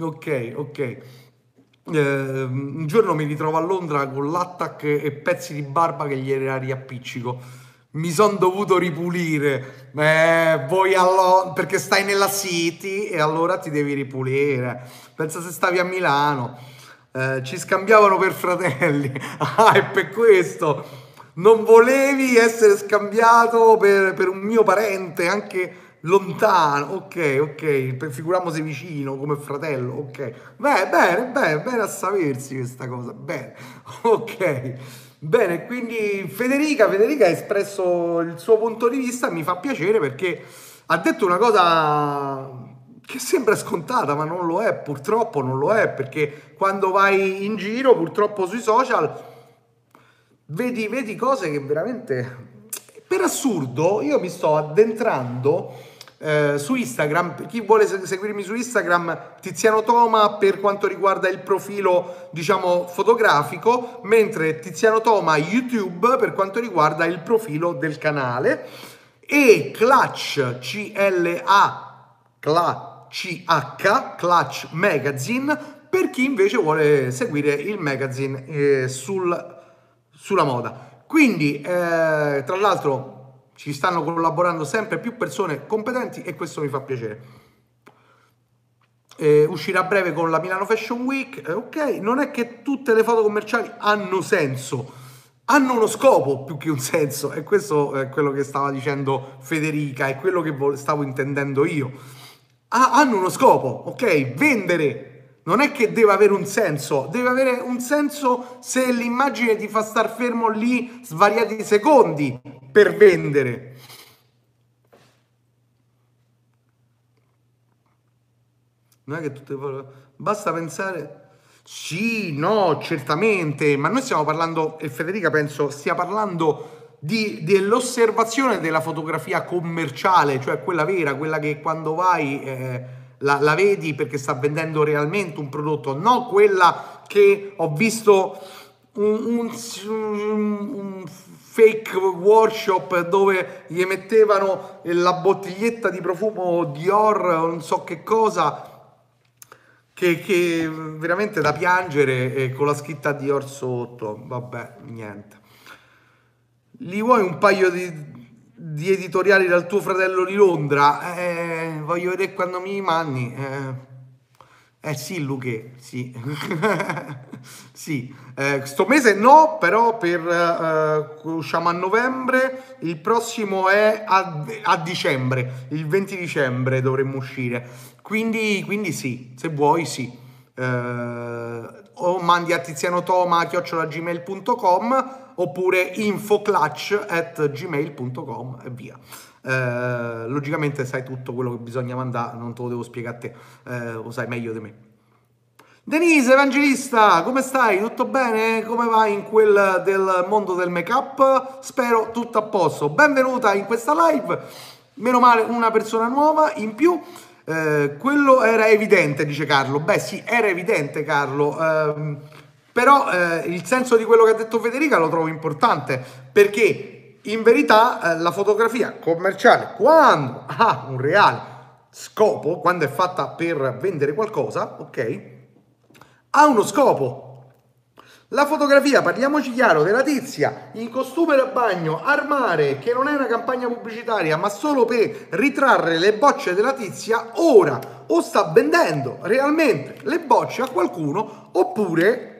Ok, ok. Eh, un giorno mi ritrovo a Londra con l'attack e pezzi di barba che gli era riappiccico. Mi sono dovuto ripulire. Eh, voi allo... perché stai nella City e allora ti devi ripulire. Pensa se stavi a Milano. Eh, ci scambiavano per fratelli. ah, e per questo non volevi essere scambiato per, per un mio parente, anche lontano, ok, ok, figuriamoci vicino come fratello, ok. Beh, bene, bene, bene a sapersi questa cosa, bene, ok. Bene, quindi Federica, Federica ha espresso il suo punto di vista, mi fa piacere perché ha detto una cosa che sembra scontata, ma non lo è, purtroppo non lo è, perché quando vai in giro, purtroppo sui social, vedi, vedi cose che veramente... Per assurdo, io mi sto addentrando eh, su Instagram, per chi vuole seguirmi su Instagram, Tiziano Toma per quanto riguarda il profilo, diciamo, fotografico, mentre Tiziano Toma YouTube per quanto riguarda il profilo del canale e Clutch C-L-A C-H Clutch Magazine per chi invece vuole seguire il magazine eh, sul, sulla moda. Quindi, eh, tra l'altro, ci stanno collaborando sempre più persone competenti e questo mi fa piacere. Eh, uscirà a breve con la Milano Fashion Week, eh, ok, non è che tutte le foto commerciali hanno senso, hanno uno scopo più che un senso e questo è quello che stava dicendo Federica, è quello che stavo intendendo io. Ah, hanno uno scopo, ok? Vendere, non è che deve avere un senso, deve avere un senso se l'immagine ti fa star fermo lì svariati secondi, per vendere. Non è che tutte le basta pensare sì, no, certamente, ma noi stiamo parlando e Federica penso stia parlando di, dell'osservazione della fotografia commerciale, cioè quella vera, quella che quando vai eh, la, la, vedi perché sta vendendo realmente un prodotto, no quella che ho visto un, un, un fake workshop dove gli mettevano la bottiglietta di profumo Dior non so che cosa che, che veramente da piangere e con la scritta Dior sotto. Vabbè niente. Li vuoi un paio di, di editoriali dal tuo fratello di Londra eh, voglio vedere quando mi manni eh, Eh sì, Luque, sì. sì. Eh, sto mese no, però per uh, usciamo a novembre, il prossimo è a, a, dicembre, il 20 dicembre dovremmo uscire. Quindi, quindi sì, se vuoi sì. Uh, o mandi a tizianotoma.gmail.com oppure infoclutch at gmail.com e via. Eh, logicamente sai tutto quello che bisogna mandare, non te lo devo spiegare a te, eh, lo sai meglio di me. Denise Evangelista, come stai? Tutto bene? Come vai in quel del mondo del make-up? Spero tutto a posto. Benvenuta in questa live. Meno male una persona nuova in più. Eh, quello era evidente, dice Carlo. Beh, sì, era evidente, Carlo. Eh, però eh, il senso di quello che ha detto Federica lo trovo importante perché in verità eh, la fotografia commerciale, quando ha un reale scopo, quando è fatta per vendere qualcosa, ok? Ha uno scopo. La fotografia, parliamoci chiaro, della tizia in costume da bagno, armare, che non è una campagna pubblicitaria, ma solo per ritrarre le bocce della tizia, ora o sta vendendo realmente le bocce a qualcuno, oppure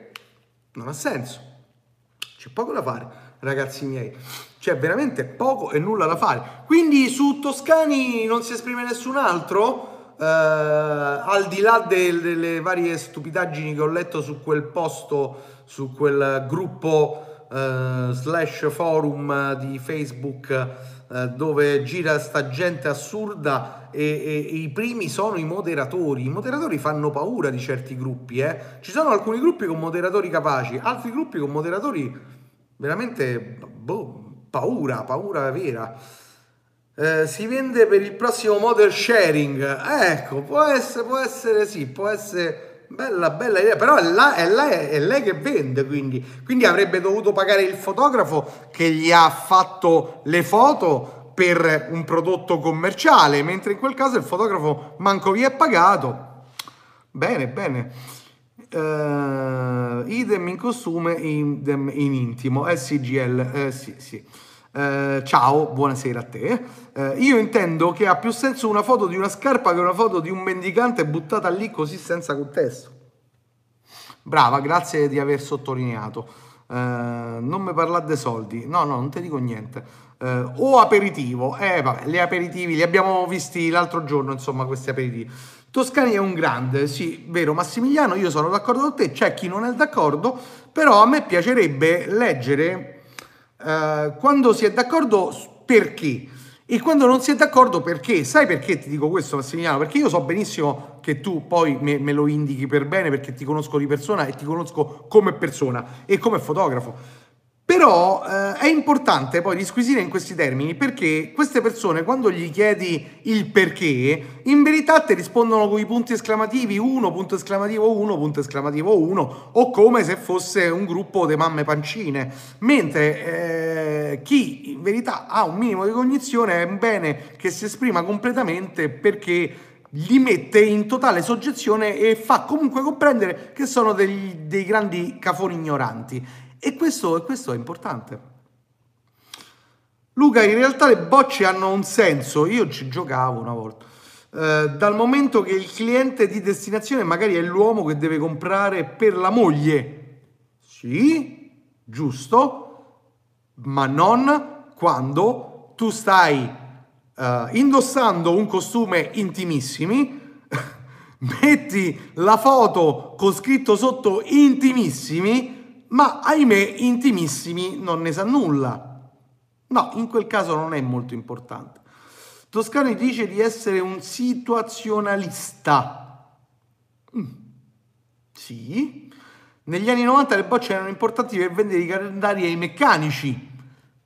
non ha senso. C'è poco da fare, ragazzi miei c'è veramente poco e nulla da fare. Quindi su Toscani non si esprime nessun altro, eh, al di là delle, delle, varie stupidaggini che ho letto su quel posto, su quel gruppo eh, slash forum di Facebook eh, dove gira sta gente assurda e, e, e, i primi sono i moderatori. I moderatori fanno paura di certi gruppi, eh. Ci sono alcuni gruppi con moderatori capaci, altri gruppi con moderatori veramente boh, paura, paura vera. Eh, si vende per il prossimo model sharing. ecco, può essere, può essere sì, può essere bella, bella idea, però è, là, è, lei, è lei che vende, quindi. quindi avrebbe dovuto pagare il fotografo che gli ha fatto le foto per un prodotto commerciale, mentre in quel caso il fotografo manco vi è pagato. Bene, bene. Uh, idem in costume, idem in intimo, SCGL, eh, sì, sì. Uh, ciao, buonasera a te. Uh, io intendo che ha più senso una foto di una scarpa che una foto di un mendicante buttata lì così senza contesto. Brava, grazie di aver sottolineato. Uh, non mi parlate dei soldi. No, no, non ti dico niente. O aperitivo. Eh, vabbè, gli aperitivi li abbiamo visti l'altro giorno, insomma, questi aperitivi. Toscani è un grande, sì, vero Massimiliano, io sono d'accordo con te, c'è chi non è d'accordo, però a me piacerebbe leggere uh, quando si è d'accordo perché e quando non si è d'accordo perché. Sai perché ti dico questo Massimiliano? Perché io so benissimo che tu poi me, me lo indichi per bene perché ti conosco di persona e ti conosco come persona e come fotografo. Però eh, è importante poi disquisire in questi termini perché queste persone quando gli chiedi il perché, in verità ti rispondono con i punti esclamativi 1, punto esclamativo 1, punto esclamativo 1 o come se fosse un gruppo di mamme pancine. Mentre eh, chi in verità ha un minimo di cognizione è bene che si esprima completamente perché li mette in totale soggezione e fa comunque comprendere che sono degli, dei grandi cafoni ignoranti. E questo, questo è importante. Luca, in realtà le bocce hanno un senso, io ci giocavo una volta. Eh, dal momento che il cliente di destinazione magari è l'uomo che deve comprare per la moglie. Sì, giusto, ma non quando tu stai uh, indossando un costume intimissimi, metti la foto con scritto sotto intimissimi ma ahimè intimissimi non ne sa nulla. No, in quel caso non è molto importante. Toscani dice di essere un situazionalista. Mm. Sì. Negli anni 90 le bocce erano importanti per vendere i calendari ai meccanici.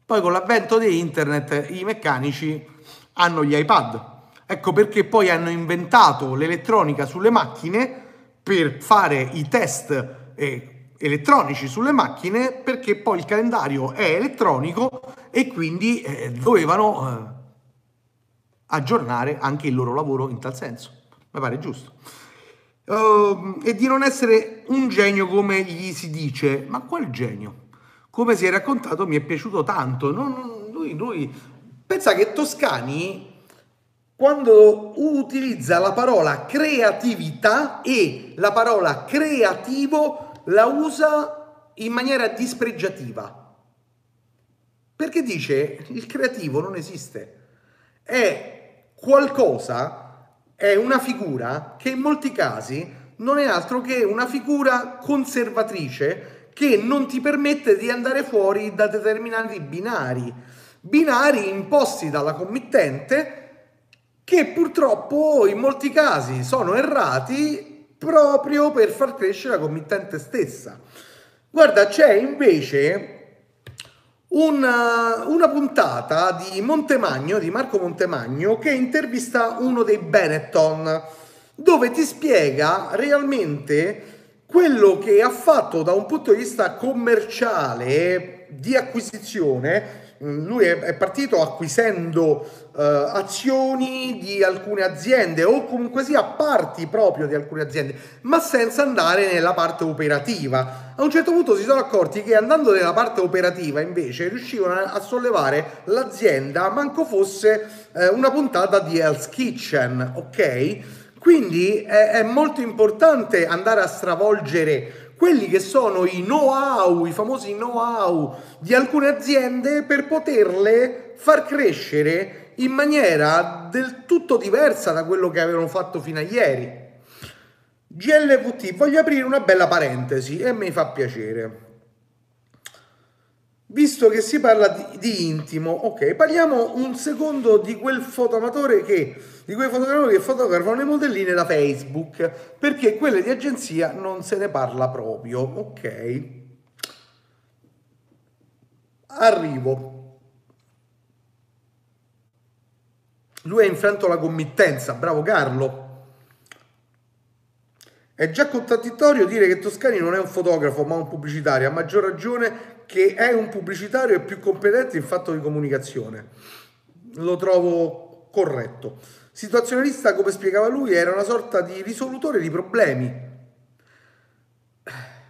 Poi con l'avvento di internet i meccanici hanno gli iPad. Ecco perché poi hanno inventato l'elettronica sulle macchine per fare i test eh, elettronici sulle macchine perché poi il calendario è elettronico e quindi eh, dovevano eh, aggiornare anche il loro lavoro in tal senso. Mi pare giusto. Uh, e di non essere un genio come gli si dice, ma qual genio? Come si è raccontato mi è piaciuto tanto. Non, lui, lui, pensa che Toscani quando utilizza la parola creatività e la parola creativo la usa in maniera dispregiativa. Perché dice il creativo non esiste, è qualcosa, è una figura che in molti casi non è altro che una figura conservatrice che non ti permette di andare fuori da determinati binari, binari imposti dalla committente che purtroppo in molti casi sono errati proprio per far crescere la committente stessa. Guarda, c'è invece una, una, puntata di Montemagno, di Marco Montemagno, che intervista uno dei Benetton, dove ti spiega realmente quello che ha fatto da un punto di vista commerciale di acquisizione lui è, partito acquisendo uh, azioni di alcune aziende o comunque sia parti proprio di alcune aziende, ma senza andare nella parte operativa. A un certo punto si sono accorti che andando nella parte operativa invece riuscivano a sollevare l'azienda, manco fosse uh, una puntata di Hell's Kitchen, ok? Quindi è, è molto importante andare a stravolgere quelli che sono i know-how, i famosi know-how di alcune aziende per poterle far crescere in maniera del tutto diversa da quello che avevano fatto fino a ieri. GLVT, voglio aprire una bella parentesi e mi fa piacere. Visto che si parla di, di intimo, ok, parliamo un secondo di quel fotoamatore che di quei fotografi che fotografano le modelline da Facebook, perché quelle di agenzia non se ne parla proprio, ok? Arrivo. Lui ha infranto la committenza, bravo Carlo. È già contraddittorio dire che Toscani non è un fotografo ma un pubblicitario, a maggior ragione che è un pubblicitario e più competente in fatto di comunicazione. Lo trovo corretto. Situazionalista, come spiegava lui, era una sorta di risolutore di problemi.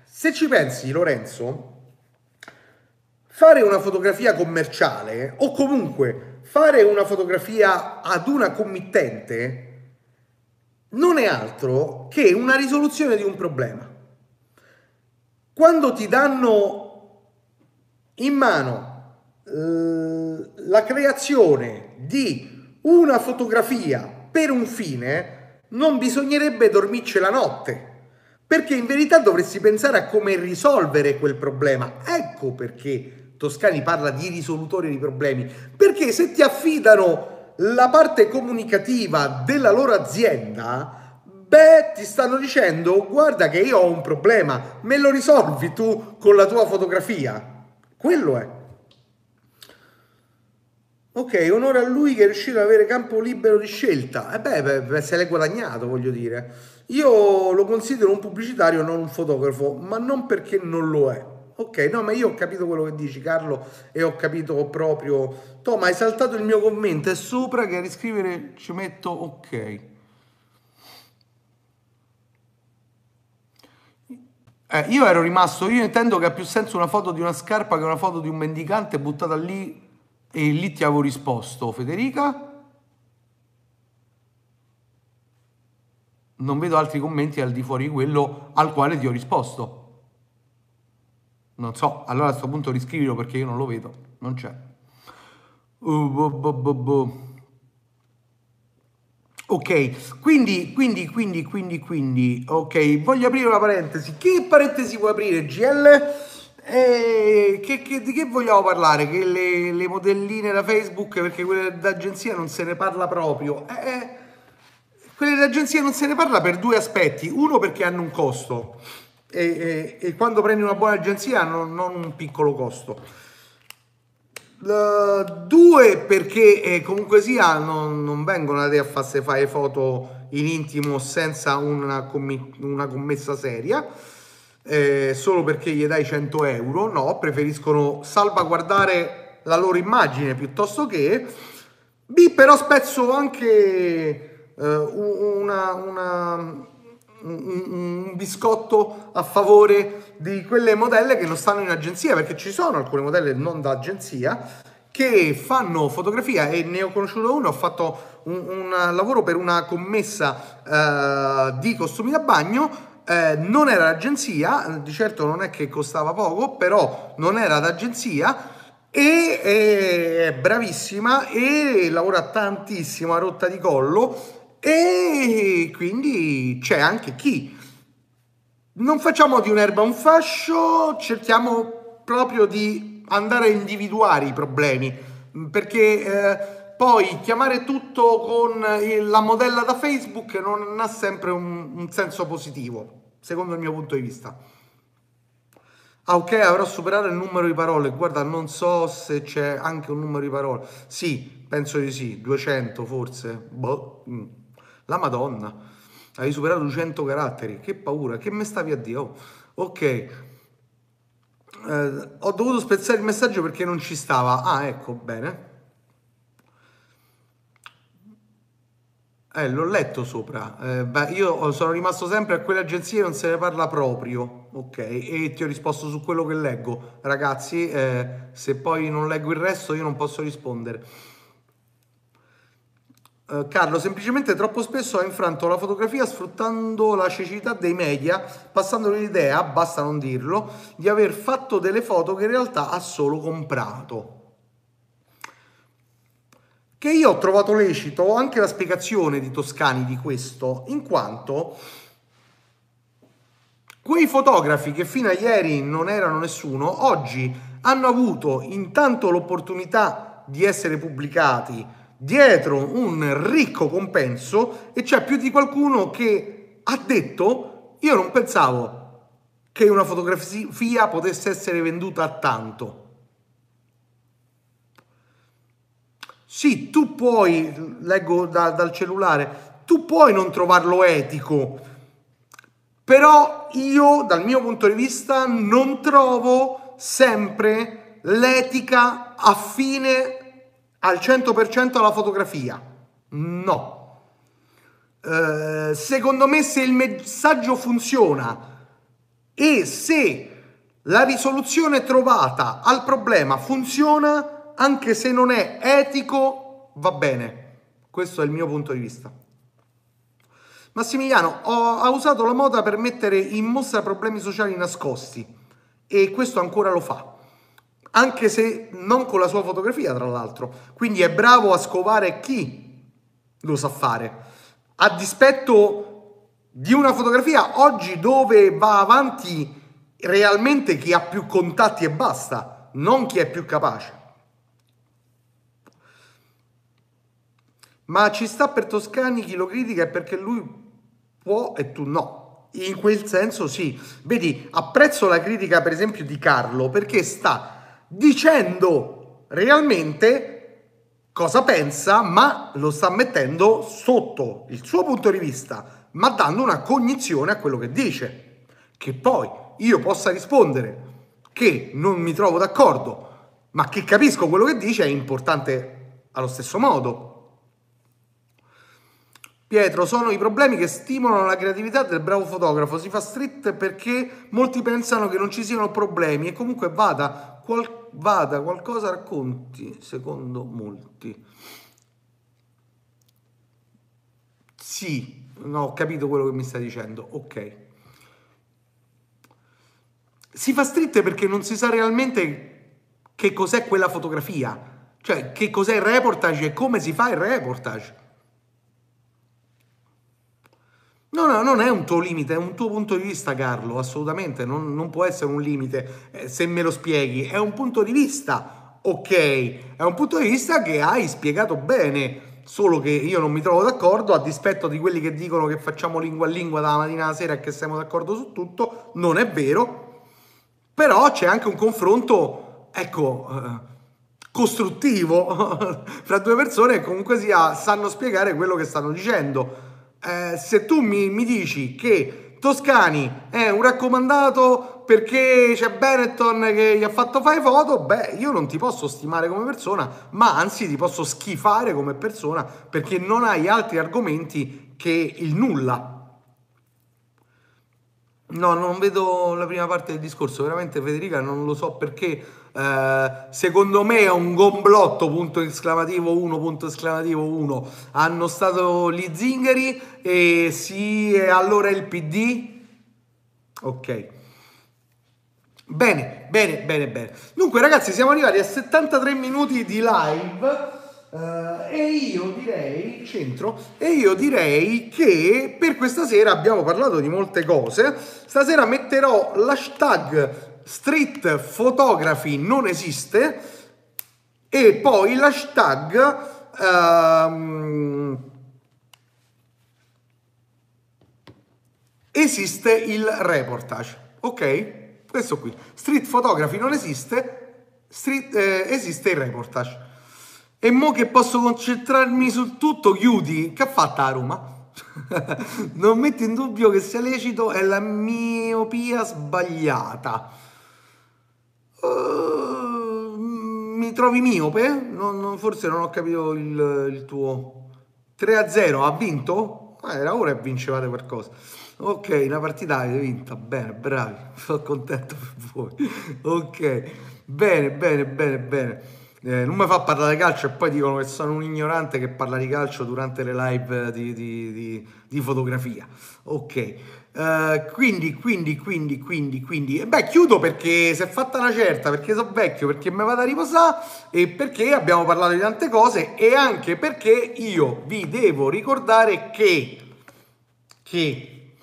Se ci pensi, Lorenzo, fare una fotografia commerciale o comunque fare una fotografia ad una committente non è altro che una risoluzione di un problema. Quando ti danno in mano eh, la creazione di una fotografia per un fine, non bisognerebbe dormirci la notte, perché in verità dovresti pensare a come risolvere quel problema. Ecco perché Toscani parla di risolutore di problemi, perché se ti affidano la parte comunicativa della loro azienda, beh, ti stanno dicendo guarda che io ho un problema, me lo risolvi tu con la tua fotografia. Quello è. Ok, onore a lui che è riuscito ad avere campo libero di scelta. E eh beh, beh, se l'è guadagnato, voglio dire. Io lo considero un pubblicitario, non un fotografo, ma non perché non lo è. Ok, no, ma io ho capito quello che dici, Carlo, e ho capito proprio... Tom, hai saltato il mio commento, è sopra che a riscrivere ci metto ok. Eh, io ero rimasto, io intendo che ha più senso una foto di una scarpa che una foto di un mendicante buttata lì e lì ti avevo risposto, Federica. Non vedo altri commenti al di fuori di quello al quale ti ho risposto. Non so, allora a questo punto riscrivilo perché io non lo vedo, non c'è. Uh, bo, bo, bo, ok, quindi, quindi, quindi, quindi, quindi, ok, voglio aprire una parentesi. Che parentesi vuoi aprire, GL? E che, che, di che vogliamo parlare? Che le, le, modelline da Facebook, perché quelle d'agenzia non se ne parla proprio. Eh, eh, quelle d'agenzia non se ne parla per due aspetti. Uno perché hanno un costo e, e, e quando prendi una buona agenzia hanno non un piccolo costo. Uh, due perché eh, comunque sia non, non vengono a te a farsi fare foto in intimo senza una, commi- una commessa seria eh, solo perché gli dai 100 euro, no, preferiscono salvaguardare la loro immagine piuttosto che B, però spezzo anche eh, una, una, un, biscotto a favore di quelle modelle che non stanno in agenzia, perché ci sono alcune modelle non da agenzia che fanno fotografia e ne ho conosciuto uno, ho fatto un, un lavoro per una commessa uh, di costumi da bagno eh, non era l'agenzia, di certo non è che costava poco, però non era d'agenzia e è bravissima e lavora tantissimo a rotta di collo e quindi c'è anche chi. Non facciamo di un'erba un fascio, cerchiamo proprio di andare a individuare i problemi perché eh, poi chiamare tutto con la modella da Facebook non ha sempre un, un senso positivo, secondo il mio punto di vista. Ah ok, avrò superato il numero di parole. Guarda, non so se c'è anche un numero di parole. Sì, penso di sì, 200 forse. Boh. La Madonna. Hai superato 200 caratteri. Che paura, che me stavi a dire? Oh. Ok. Eh, ho dovuto spezzare il messaggio perché non ci stava. Ah, ecco, bene. Eh, l'ho letto sopra. Eh, beh, io sono rimasto sempre a quelle agenzie non se ne parla proprio, ok? E ti ho risposto su quello che leggo. Ragazzi, eh, se poi non leggo il resto io non posso rispondere. Uh, Carlo, semplicemente troppo spesso ha infranto la fotografia sfruttando la cecità dei media, passando l'idea, basta non dirlo, di aver fatto delle foto che in realtà ha solo comprato. Che io ho trovato lecito anche la spiegazione di Toscani di questo, in quanto quei fotografi che fino a ieri non erano nessuno, oggi hanno avuto intanto l'opportunità di essere pubblicati dietro un ricco compenso e c'è più di qualcuno che ha detto io non pensavo che una fotografia potesse essere venduta a tanto. Sì, tu puoi, leggo da, dal cellulare, tu puoi non trovarlo etico, però io dal mio punto di vista non trovo sempre l'etica affine al 100% alla fotografia. No. Eh, secondo me se il messaggio funziona e se la risoluzione trovata al problema funziona, anche se non è etico, va bene. Questo è il mio punto di vista. Massimiliano, ho, ha usato la moda per mettere in mostra problemi sociali nascosti e questo ancora lo fa. Anche se non con la sua fotografia, tra l'altro. Quindi è bravo a scovare chi lo sa fare. A dispetto di una fotografia oggi dove va avanti realmente chi ha più contatti e basta, non chi è più capace. Ma ci sta per Toscani chi lo critica è perché lui può e tu no. In quel senso sì. Vedi, apprezzo la critica per esempio di Carlo perché sta dicendo realmente cosa pensa, ma lo sta mettendo sotto il suo punto di vista, ma dando una cognizione a quello che dice. Che poi io possa rispondere che non mi trovo d'accordo, ma che capisco quello che dice è importante allo stesso modo. Pietro, sono i problemi che stimolano la creatività del bravo fotografo. Si fa street perché molti pensano che non ci siano problemi e comunque vada, qual- vada qualcosa racconti, secondo molti. Sì, no, ho capito quello che mi stai dicendo. Ok. Si fa street perché non si sa realmente che cos'è quella fotografia, cioè che cos'è il reportage e come si fa il reportage. No, no, non è un tuo limite, è un tuo punto di vista, Carlo, assolutamente, non, non può essere un limite eh, se me lo spieghi, è un punto di vista, ok, è un punto di vista che hai spiegato bene, solo che io non mi trovo d'accordo, a dispetto di quelli che dicono che facciamo lingua a lingua dalla mattina alla sera e che siamo d'accordo su tutto, non è vero, però c'è anche un confronto, ecco... Eh, costruttivo fra due persone che comunque sia, sanno spiegare quello che stanno dicendo eh, se tu mi, mi, dici che Toscani è un raccomandato perché c'è Benetton che gli ha fatto fare foto, beh, io non ti posso stimare come persona, ma anzi ti posso schifare come persona perché non hai altri argomenti che il nulla. No, non vedo la prima parte del discorso, veramente Federica non lo so perché. Eh, secondo me è un gomblotto, punto esclamativo 1, punto esclamativo 1. Hanno stato gli zingari e sì, e allora il PD. Ok. Bene, bene, bene, bene. Dunque ragazzi siamo arrivati a 73 minuti di live. Uh, e io direi, centro, e io direi che per questa sera abbiamo parlato di molte cose. Stasera metterò l'hashtag street photography non esiste e poi l'hashtag uh, esiste il reportage. Ok? Questo qui. Street photography non esiste, street, eh, esiste il reportage. E mo che posso concentrarmi su tutto, chiudi. Che ha fatto a Roma? non metto in dubbio che sia lecito, è la miopia sbagliata. Uh, mi trovi miope? Non, non, forse non ho capito il, il tuo 3 a 0. Ha vinto? Ah, era ora che vincevate qualcosa. Ok, la partita avete vinta. Bene, bravi. Sono contento per voi. Ok, bene, bene, bene, bene. Eh, non mi fa parlare di calcio e poi dicono che sono un ignorante che parla di calcio durante le live di, di, di, di fotografia. Ok, uh, quindi, quindi, quindi, quindi, quindi, e beh, chiudo perché si è fatta una certa, perché sono vecchio, perché mi vado a riposare e perché abbiamo parlato di tante cose e anche perché io vi devo ricordare che, che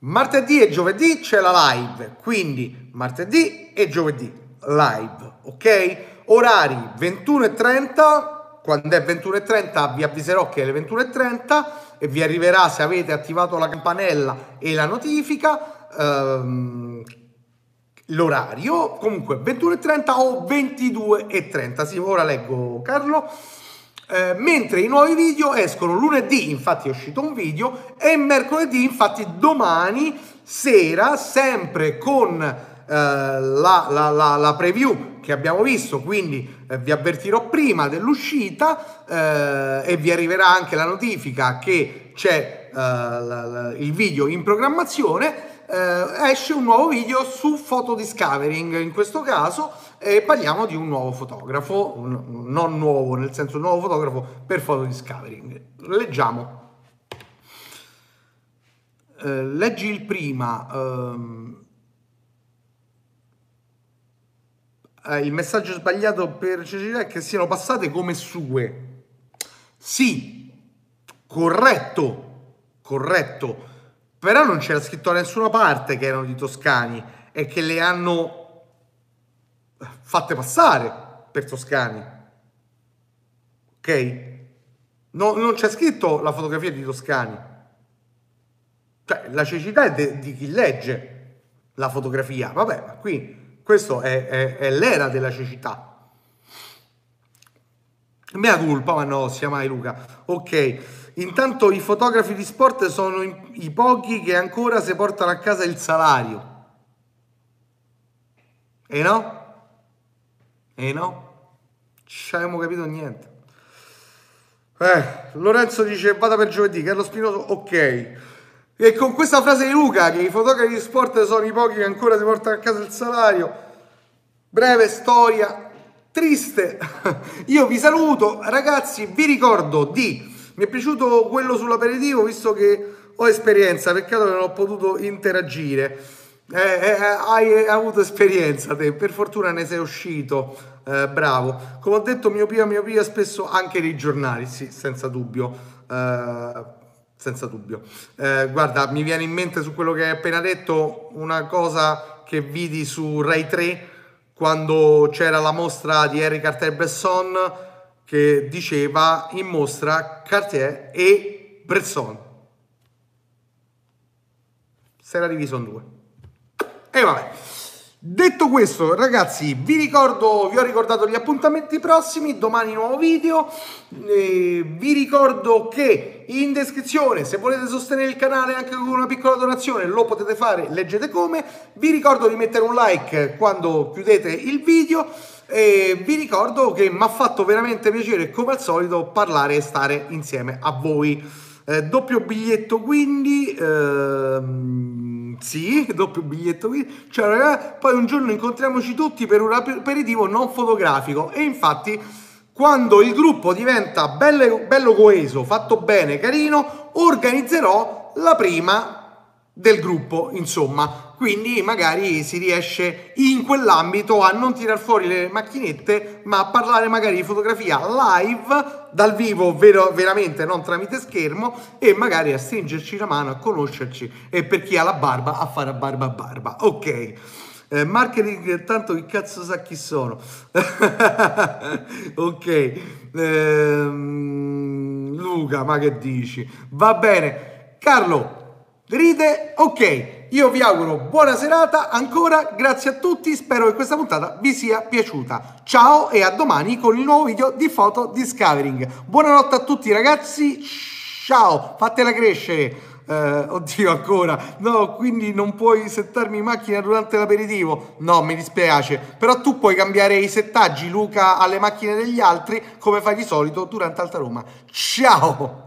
martedì e giovedì c'è la live, quindi martedì e giovedì live, ok? Orari 21.30, quando è 21.30 vi avviserò che è le 21.30 e vi arriverà se avete attivato la campanella e la notifica ehm, l'orario, comunque 21.30 o 22.30, sì, ora leggo Carlo. Eh, mentre i nuovi video escono lunedì, infatti è uscito un video, e mercoledì, infatti domani sera, sempre con la, la, la, la, preview che abbiamo visto, quindi eh, vi avvertirò prima dell'uscita eh, e vi arriverà anche la notifica che c'è eh, il video in programmazione. Eh, esce un nuovo video su photo discovering in questo caso e parliamo di un nuovo fotografo non nuovo nel senso nuovo fotografo per photo discovering leggiamo Uh, leggi il prima, uh, eh, il messaggio sbagliato per Cecilia è che siano passate come sue. Sì, corretto, corretto, però non c'era scritto da nessuna parte che erano di toscani e che le hanno fatte passare per toscani. Ok? No, non c'è scritto la fotografia di toscani. Cioè, la cecità è de- di chi legge la fotografia. Vabbè, ma qui questo è, è, è l'era della cecità. Mea colpa, ma no, sia mai Luca. Ok, intanto i fotografi di sport sono i, pochi che ancora si portano a casa il salario. E no? E no? Ci abbiamo capito niente. Eh, Lorenzo dice vada per giovedì, Carlo Spinoso, ok. E con questa frase di Luca, che i fotografi di sport sono i pochi che ancora si portano a casa il salario, breve storia, triste. Io vi saluto, ragazzi, vi ricordo di... Mi è piaciuto quello sull'aperitivo, visto che ho esperienza, peccato che non ho potuto interagire. Eh, eh, hai avuto esperienza te, per fortuna ne sei uscito, eh, bravo. Come ho detto, miopia, miopia spesso anche nei giornali, sì, senza dubbio. Senza dubbio. Eh, guarda, mi viene in mente su quello che hai appena detto una cosa che vidi su Rai 3 quando c'era la mostra di Henri Cartier-Bresson che diceva in mostra Cartier e Bresson. Si era diviso in due. E vabbè. Detto questo, ragazzi, vi ricordo, vi ho ricordato gli appuntamenti prossimi, domani nuovo video, eh, vi ricordo che in descrizione, se volete sostenere il canale anche con una piccola donazione, lo potete fare, leggete come, vi ricordo di mettere un like quando chiudete il video, e vi ricordo che mi ha fatto veramente piacere, come al solito, parlare e stare insieme a voi. Eh, doppio biglietto quindi... Ehm Sì, doppio biglietto qui. Cioè, poi un giorno incontriamoci tutti per un aperitivo non fotografico. E infatti, quando il gruppo diventa bello, bello coeso, fatto bene, carino, organizzerò la prima del gruppo, insomma. Quindi magari si riesce in quell'ambito a non tirar fuori le macchinette, ma a parlare magari di fotografia live, dal vivo, vero, veramente, non tramite schermo, e magari a stringerci la mano, a conoscerci, e per chi ha la barba, a fare a barba a barba. Ok. Eh, marketing, tanto che cazzo sa chi sono. ok. Ehm, Luca, ma che dici? Va bene. Carlo, ride, ok. Io vi auguro buona serata ancora, grazie a tutti, spero che questa puntata vi sia piaciuta. Ciao e a domani con il nuovo video di Photo Discovering. Buonanotte a tutti ragazzi, ciao, fatela crescere. Uh, oddio ancora. No quindi non puoi settarmi in macchina durante l'aperitivo. No mi dispiace. Però tu puoi cambiare i settaggi Luca alle macchine degli altri come fai di solito durante Alta Roma. Ciao